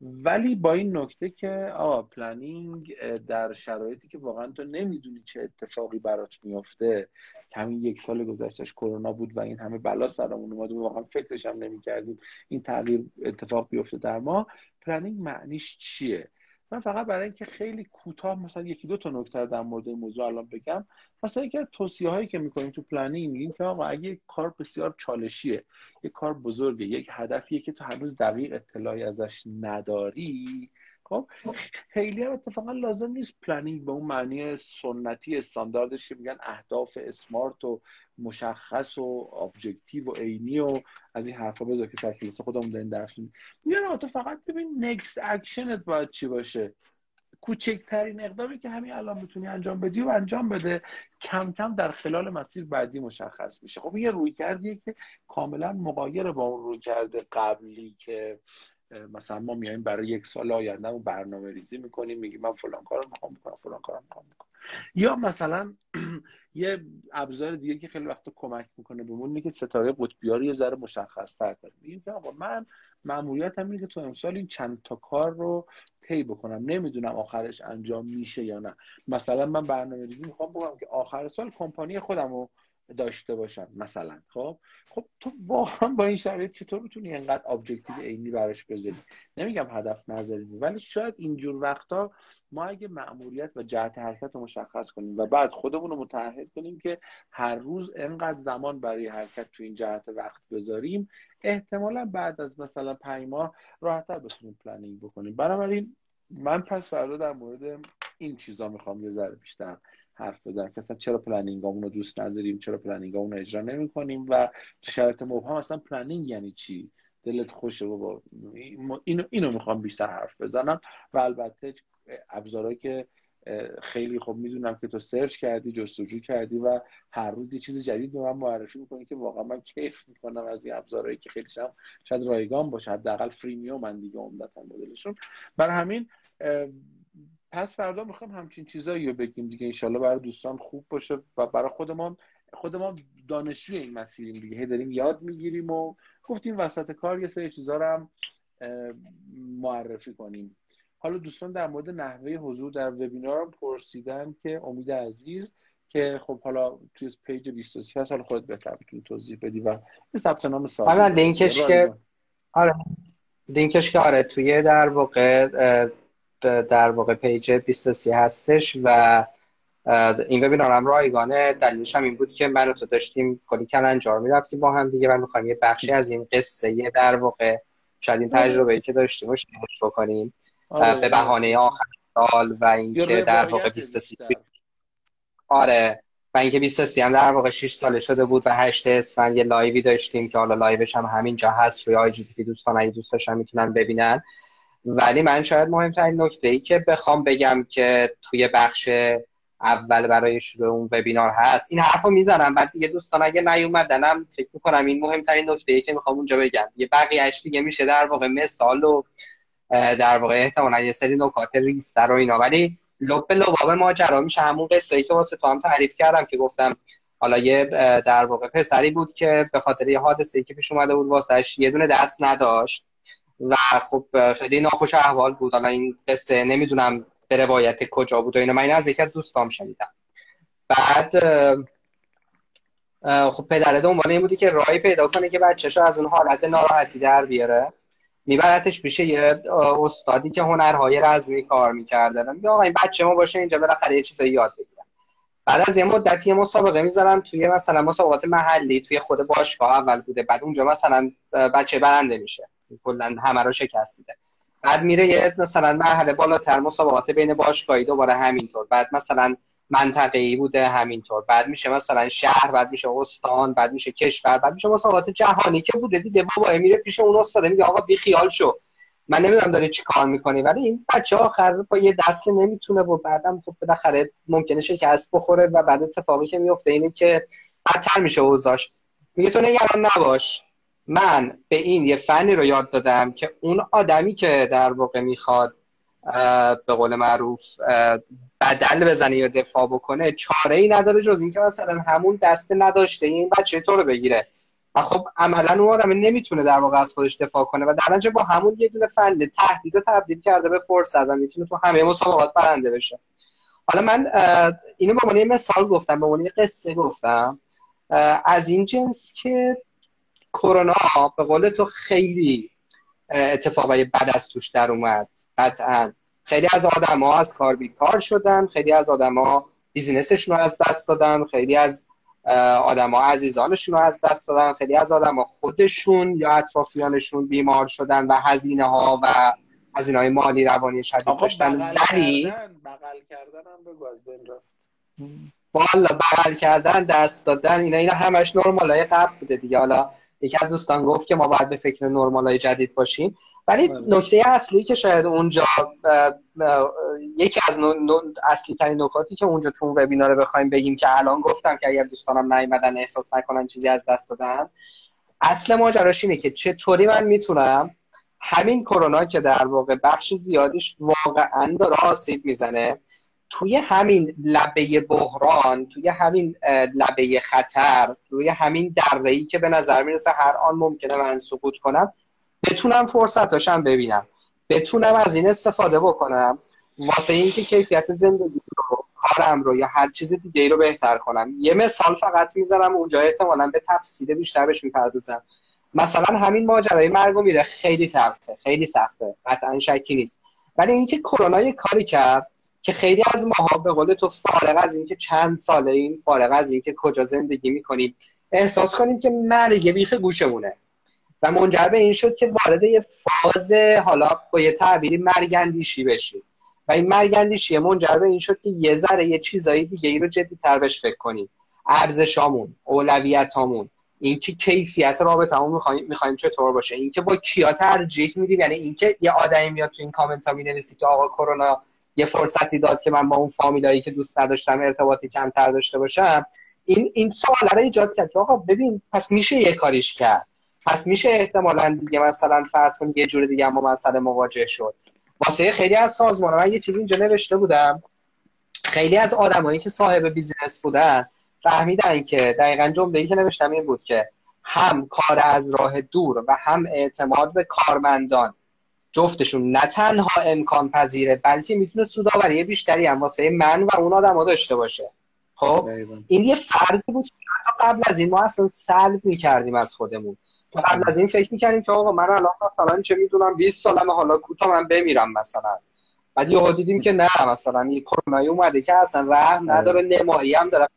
ولی با این نکته که آقا planning در شرایطی که واقعا تو نمی‌دونی چه اتفاقی برات میفته همین یک سال گذشتش کرونا بود و این همه بلا سرمون اومد واقعا فکرش هم نمی‌کردیم این تغییر اتفاق بیفته در ما. planning معنیش چیه؟ من فقط برای اینکه خیلی کوتاه مثلا یکی دو تا نکته در مورد این موضوع الان بگم مثلا یکی از توصیه هایی که می‌کنیم تو planning میگیم که آقا اگه کار بسیار چالشیه یک کار بزرگه یک هدفیه که تو هنوز دقیق اطلاعی ازش نداری خب خیلی هم اتفاقا لازم نیست planning به اون معنی سنتی استانداردش که میگن اهداف SMART و مشخص و objective و عینی و از این حرفا بذار که سر کلاس خودمون داریم درس میگن تو فقط ببین next action ت باید چی باشه؟ کوچکترین اقدامی که همین الان می‌تونی انجام بدی و انجام بده. کم کم در خلال مسیر بعدی مشخص میشه. خب یه روی کردیه که کاملا مقایر با اون روی کرده قبلی که مثلا ما میایم برای یک سال آینده برنامه ریزی می‌کنیم میگیم من فلان کارو می‌خوام بکنم فلان کارو می‌خوام بکنم. یا مثلا *clears throat* یه ابزار دیگه که خیلی وقت کمک می‌کنه بهمون اینه که ستاره قطبی رو یه ذره مشخص تر کنیم. میگیم که آقا من ماموریتم اینه که تو امسال این چند تا کار رو طی بکنم. نمی‌دونم آخرش انجام میشه یا نه. مثلا من برنامه ریزی می‌خوام بکنم که آخر سال کمپانی خودم رو داشته باشن مثلا. خب؟ خب تو واقعا با این شرایط چطور می‌تونی انقدر objective عینی براش بذاری؟ نمیگم هدف نذاری ولی شاید اینجور وقتا ما اگه مأموریت و جهت حرکت رو مشخص کنیم و بعد خودمون رو متعهد کنیم که هر روز انقدر زمان برای حرکت تو این جهت وقت بذاریم احتمالا بعد از مثلا پنج ماه راحتتر بتونیم planning بکنیم. بنابراین من پس فردا در مورد این چیزا می‌خوام یه ذره بیشتر حرف بزنم که اصلا چرا planning امون رو دوست نداریم؟ چرا planning امون رو اجرا نمی کنیم و تو شرایط مبهم اصلا planning یعنی چی؟ دلت خوشه بابا. اینو اینو می‌خوام بیشتر حرف بزنم. و البته ابزارهایی که خیلی خب می‌دونم که تو search کردی جستجو کردی و هر روز یه چیز جدید به من معرفی می‌کنی که واقعا من کیف می‌کنم از این ابزارهایی که خیلیشم شاید رایگان باشه. حداقل freemium من دیگه عمدتا مدلشون. برای همین پس فردا می‌خوام همچین چیزایی رو بگیم دیگه. انشالله برای دوستان خوب باشه و برای خودمان خودمان دانشجوی این مسیریم دیگه. هی داریم یاد می‌گیریم و گفتیم وسط کار یه سری چیزا رو هم معرفی کنیم. حالا دوستان در مورد نحوه حضور در وبینار هم پرسیدن که امید عزیز که خب حالا توی page 23 هست حالا خودت بهتر می‌تونی توضیح بدی و یه ثبت نام ساده. حالا لینکش که آره لینکش که آره توی در واقع در واقع page 23 هستش و این وبینار هم رایگانه. دلیلش هم این بود که من تو داشتیم کلی کلنجار می‌رفتیم با هم دیگه و می‌خوایم یه بخشی از این قصه یه در واقع شاید این تجربه که داشتیم رو بکنیم. آره. به بهانه آخر سال و اینکه در واقع 23 آره. و اینکه 23 هم در واقع 6 ساله شده بود و 8 اسفند یه live ی داشتیم که حالا live ش هم همینجا هست. روی IG دوستان اگه دوست داشتن می‌تونن ببینن. ولی من شاید مهمترین نکته ای که بخوام بگم که توی بخش اول برای شروع اون وبینار هست این حرفو می‌زنم بعد دیگه دوستان اگه نیومدنم فکر می‌کنم این مهمترین نکته ای که می‌خوام اونجا بگم. یه بقیه‌اش دیگه میشه در واقع مثال و در واقع احتمالا یه سری نکات ریزتر و اینا. ولی لب لباب ماجرا میشه همون قصه ای که واسه تو هم تعریف کردم که گفتم حالا یه در واقع پسری بود که به خاطر یه حادثه ای که پیش اومده بود یه دونه دست نداشت. و خب خیلی ناخوش احوال بود. حالا این قصه نمی‌دونم به روایت کجا بود و اینو. من از یکی از دوستام شنیدم. بعد خب پدر دنبال این بودی که راهی پیدا کنه که بچه‌شو از اون حالت ناراحتی در بیاره. میبرتش پیش یه استادی که هنرهای رزمی کار می‌کرده. میگه آقا این بچه ما باشه اینجا بالاخره یه چیزایی یاد بگیرن بعد از یه مدتی مسابقه می‌ذارن توی مثلا مسابقات محلی توی خود باشگاه اول بوده. بعد اونجا مثلا بچه برنده میشه. کلا همه رو شکست میده. بعد میره یه مثلا مرحله بالاتر مسابقات بین باشگاهی دوباره همینطور. بعد مثلا منطقه ای بوده همینطور. بعد میشه مثلا شهر بعد میشه استان بعد میشه کشور بعد میشه مسابقات جهانی که بوده دیده بابا میره پیش اون استاد میگه آقا بی خیال شو. من نمی‌دونم داره چی کار می‌کنی ولی این بچه آخر با یه دست نمی‌تونه و بعدم خب بالاخره ممکنه شکست بخوره و بعد اتفاقی که میفته اینه که بدتر میشه اوضاعش. میگه تو نگران نباش. من به این یه فنی رو یاد دادم که اون آدمی که در واقع می‌خواد به قول معروف بدل بزنه یا دفاع بکنه چاره ای نداره جز اینکه مثلا همون دسته نداشته این بچه تو رو بگیره. و خب عملا اون آدم نمی‌تونه در واقع از خودش دفاع کنه و در با همون یه دونه فن تهدید رو تبدیل کرده به فرصت و می‌تونه تو همه مسابقات برنده بشه. حالا من اینو به عنوان مثال گفتم به عنوان قصه گفتم. از این جنس که کرونا به قول تو خیلی اتفاقای بد از توش در اومد. قطعا. خیلی از آدما از کار بیکار شدن خیلی از آدما بیزینسشون رو از دست دادن خیلی از آدما عزیزانشون رو از دست دادن خیلی از آدما خودشون یا اطرافیانشون بیمار شدن و هزینه ها و هزینه های مالی روانی شدید داشتن. ولی بغل کردن هم بگو از بین والا بغل کردن دست دادن اینا اینا همش نرمال های قبل بوده دیگه. حالا یکی از دوستان گفت که ما باید به فکر نرمال های جدید باشیم ولی بله. نکته اصلی که شاید اونجا یکی از اصلی ترین نکاتی که اونجا تو اون وبینار بخوایم بگیم که الان گفتم که اگر دوستانم نیومدن احساس نکنن چیزی از دست دادن اصل ماجراش اینه که چطوری من می‌تونم همین کرونا که در واقع بخش زیادیش واقعا داره آسیب می‌زنه توی همین لبه بحران توی همین لبه خطر توی همین دره که به نظر می‌رسه هر آن ممکنه من سقوط کنم بتونم فرصتاشم ببینم. بتونم از این استفاده بکنم. واسه اینکه کیفیت زندگی رو کارم رو یا هر چیز دیگه ای رو بهتر کنم. یه مثال فقط می‌ذارم اونجا احتمالا به تفصیل بیشتر بهش می‌پردازم. مثلا همین ماجرای مرگ و میره. خیلی تلخه خیلی سخته. قطعا شکی نیست. ولی اینکه کرونا یه کاری کرد که خیلی از ماها به قول تو فارغ از اینکه چند ساله این فارغ از اینکه کجا زندگی می‌کنیم احساس کنیم که مرگ بیخ گوشمونه. و منجر به این شد که وارد یه فاز حالا با یه تعبیری مرگندیشی بشیم. و این مرگندیشی منجر به این شد که یه ذره یه چیزایی دیگه ای رو جدی تر بهش فکر کنیم. ارزشامون اولویتامون اینکه کیفیت رابطمون می‌خوایم می‌خوایم چطور باشه اینکه با کیا ترجیح میدیم یعنی اینکه یه آدمی میاد تو این کامنت ها می‌نویسی که آقا کرونا یه فرصتی داد که من با اون فامیلایی که دوست نداشتم ارتباطی کمتر داشته باشم. این این سوال رو ایجاد کرد که آقا ببین پس میشه یه کاریش کرد. پس میشه احتمالا دیگه مثلا فرض کن یه جور دیگه اما مسئله مواجه شد. واسه خیلی از سازمان من یه چیزی اینجا نوشته بودم. خیلی از آدمایی که صاحب بیزینس بودن فهمیدن که دقیقا جمله که نوشتم این بود که هم کار از راه دور و هم اعتماد به کارمندان جفتشون نه تنها امکان پذیره بلکه می‌تونه سوداوری بیشتری هم واسه من و اون آدم داشته باشه. خب؟ این یه فرضی بود که قبل از این ما اصلا سلب می‌کردیم از خودمون. قبل از این فکر می‌کردیم که آقا من الان مثلا چه می‌دونم 20 سالمه حالا کوتا من بمیرم مثلا. بعد یهو دیدیم که نه مثلا این کرونایی اومده که اصلا رحم نداره نمایی هم داره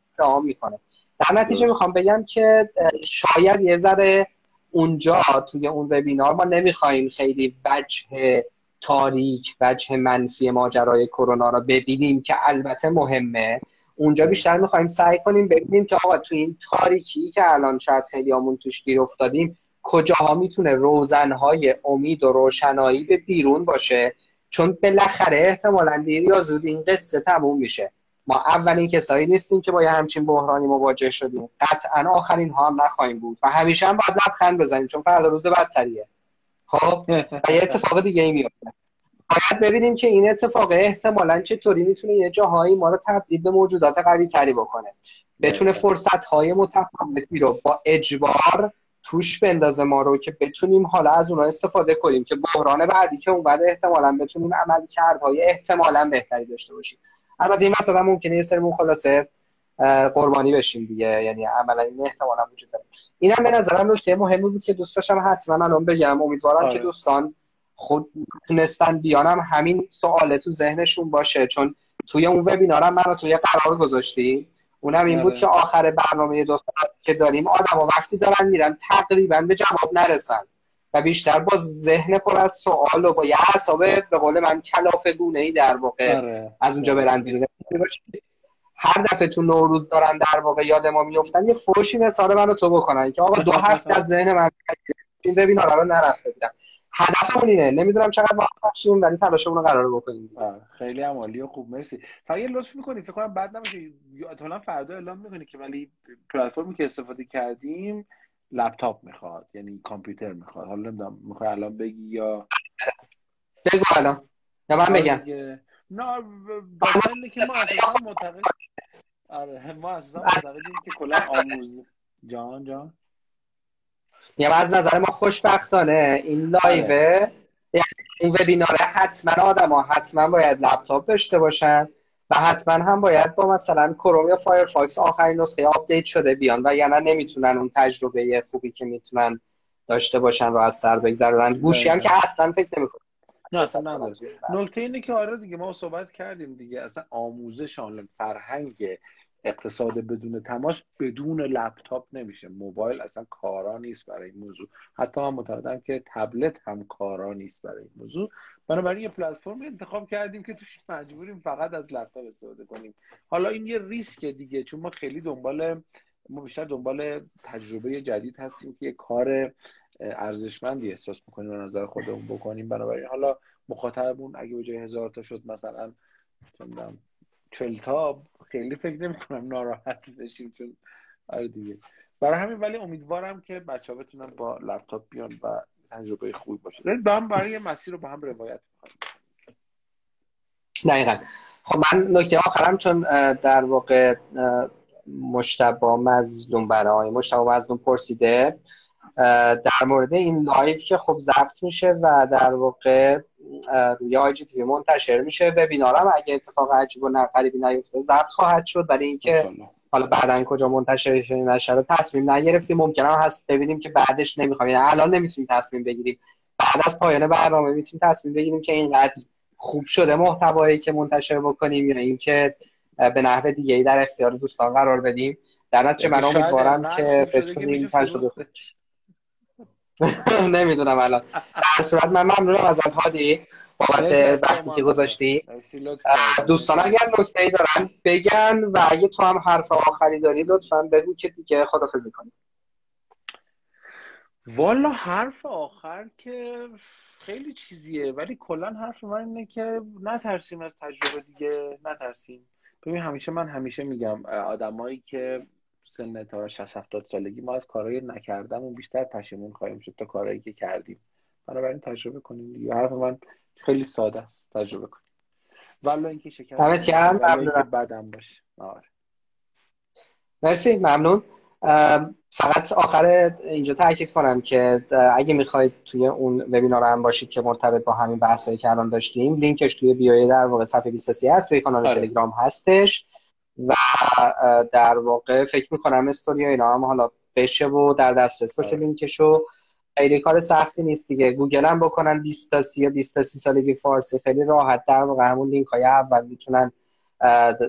می‌کنه. در نتیجه می‌خوام بگم که شاید یه ذره اونجا توی اون وبینار ما نمی‌خوایم خیلی وجه تاریک وجه منفی ماجرای کرونا رو ببینیم که البته مهمه. اونجا بیشتر می‌خوایم سعی کنیم ببینیم که آقا تو این تاریکی که الان شاید خیلی همون توش گیر افتادیم کجاها می‌تونه روزنهای امید و روشنایی به بیرون باشه؟ چون بالاخره احتمالا دیر یا زود این قصه تموم میشه. ما اولین کسایی نیستیم که با یه همچین بحرانی مواجه شدیم. قطعا آخرین ها هم نخواهیم بود و همیشه هم باید لبخند بزنیم چون فردا روز بدتریه. خب؟ و یه اتفاق دیگه میفته باید ببینیم که این اتفاق احتمالا چطوری می‌تونه یه جاهایی ما رو تبدیل به موجودات قوی تری بکنه. بتونه فرصت های متفاوتی رو با اجبار توش بندازه ما رو که بتونیم حالا از اونها استفاده کنیم که بحران بعدی که اون بعد احتمالا بتونیم عمل کردهای احتمالا بهتری داشته باشیم. البته این مثلا ممکنه یه سرمون خلاصه قربانی بشیم دیگه. یعنی عملا این احتمالا وجود داره. اینم به نظرم نکته مهمی بود که دوست داشتم حتما الان بگم. امیدوارم آره. که دوستان خود تونستن بیانم. همین سوال تو ذهنشون باشه. چون توی اون وبینارم من رو توی قرار گذاشتی اونم این بود آره. که آخر برنامه دو که داریم آدم و وقتی دارن میرن تقریبا به جواب نرسن. و بیشتر با ذهن پر از سوال و با یه حساب به قول من کلاف گونه ای در واقع آره. از اونجا برن بیرون هر دفعه تو نوروز دارن در واقع یاد ما میفتن یه فروشی مثال من رو تو بکنن که آقا دو هفته از ذهن من این وبینار رو نرفته بودم. هدفمون اینه. نمی‌دونم چقدر وقت بخشیم ولی تلاشمون رو قرار بکنیم. خیلی عمالی و خوب. مرسی. فقط یه لطف می‌کنی؟ فکر کنم بعد نمیشه احتمالاً فردا اعلام می‌کنی که ولی پلتفرمی که استفاده کردیم لپتاپ می‌خواد یعنی کامپیوتر می‌خواد. حالا نمی‌دونم می‌خوای الان بگی یا؟ بگو الان. یا من بگم. نه به که ما اساسا معتقد آره ما اساسا معتقدیم که کلا آموز. جان جان. یعنی از نظر ما خوشبختانه این live ه آره. این وبیناره حتما آدم ها حتما باید لپتاپ داشته باشن. و حتما هم باید با مثلا کروم یا فایرفاکس آخرین نسخه update شده بیان و یعنی نمی‌تونن اون تجربه خوبی که می‌تونن داشته باشن رو از سر بگذرونن. گوشی هم که اصلا فکر نمی‌کنه نه اصلا نداره نکته اینه که آره دیگه ما صحبت کردیم دیگه اصلا آموزش آنلاین فرهنگ اقتصاد بدون تماس بدون لپتاپ نمیشه. موبایل اصلا کارا نیست برای این موضوع. حتی من معتقدم که تبلت هم کارا نیست برای این موضوع. بنابراین یه پلتفرم انتخاب کردیم که توش مجبوریم فقط از لپتاپ استفاده کنیم. حالا این یه ریسک دیگه چون ما خیلی دنبال ما بیشتر دنبال تجربه جدید هستیم که یه کار ارزشمندی احساس می‌کنیم به نظر خودمون بکنیم. بنابراین حالا مخاطبمون اگه به جای هزار تا شد مثلا چل تا خیلی فکر نمی کنم ناراحت بشیم چون آره دیگه. برای همین ولی امیدوارم که بچه ها بتونن با لپتاپ بیان و تجربه خوبی باشه. با هم برای مسیر رو با هم روایت دقیقا. خب من نکته آخرم چون در واقع مجتبی مظلوم برای مجتبی مظلوم پرسیده در مورد این live که خب ضبط میشه و در واقع روی IGTV منتشر میشه. وبینارم اگه اتفاق عجیب و غریبی نیفته ضبط خواهد شد. برای اینکه حالا بعدا کجا منتشر نشه تصمیم نگرفتیم. ممکنه هست ببینیم که بعدش نمی‌خوایم یعنی الان نمی‌تونیم تصمیم بگیریم. بعد از پایان برنامه می‌تونیم تصمیم بگیریم که اینقدر خوب شده محتوایی که منتشر بکنیم یا اینکه به نحو دیگه ای در اختیار دوستان قرار بدیم. در نتیجه من امیدوارم که بتونیم تجربه *laughs* نمی‌دونم الان. در صورت من ممنونم ازت هادی بابت وقتی که گذاشتی. دوستان اگر نکته ای دارن بگن و اگه تو هم حرف آخری داری لطفا بگو که دیگه خدافزی کنیم. والا حرف آخر که خیلی چیزیه ولی کلا حرف من اینه که نترسیم از تجربه دیگه نترسیم. ببین همیشه من همیشه میگم آدمایی که سن تا 60 70 سالگی ما از کارهای نکردم بیشتر پشیمون خواهیم شد تا کارهایی که کردیم. بنابراین تجربه کنیم دیگه. حرف من خیلی ساده است. تجربه کنیم والا اینکه شکر بعدم باشه. آره. مرسی. ممنون. فقط آخر اینجا تاکید کنم که اگه می‌خواید توی اون وبینار هم باشید که مرتبط با همین بحثایی که الان داشتیم لینکش توی bio ی در واقع صفحه 23 هست توی کانال آره. تلگرام هستش. و در واقع فکر می‌کنم استوری اینا هم حالا بشه و در دسترس باشه آره. لینکشو خیلی کار سختی نیست دیگه. گوگل هم بکنن 20 تا 30 یا 20 تا 30 سالگی فارسی. خیلی راحت در واقع همون لینک های اول می‌تونن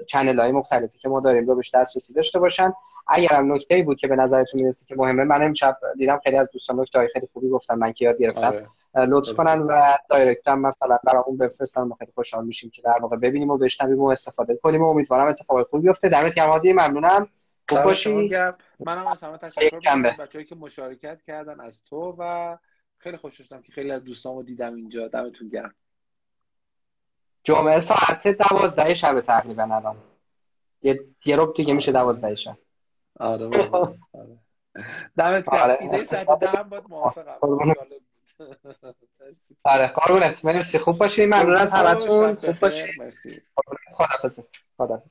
چنل های مختلفی که ما داریم رو بهش دسترسی داشته باشن. اگر هم نکته بود که به نظرتون می‌رسه که مهمه من امشب دیدم خیلی از دوستان نکته های خیلی خوبی گفتن من که یاد گرفتم. آره. لطف کنن و دایرکت هم مثلا برامون بفرستن ما خیلی خوشحال میشیم که در واقع ببینیم و بشنویم و استفاده کنیم و امیدوارم اتفاق خوبی بیفته. دمت گرم هادی ممنونم. خوب باشی. منم از همه تشکر می‌کنم. بچه‌ای که مشارکت کردن از تو و خیلی خوش شدم که خیلی از دوستامو دیدم اینجا. دمتون گرم. جمعه ساعت دوازده شب تقریبا الان. یه یه رب دیگه میشه دوازده شب. آره آره. دمت گرم. آره. ایده ساعت ده هم باید موافقم. *laughs* آره قربونت. مرسی. خوب باشی ممنون از همتون. خوب باشی مرسی. خدا خدا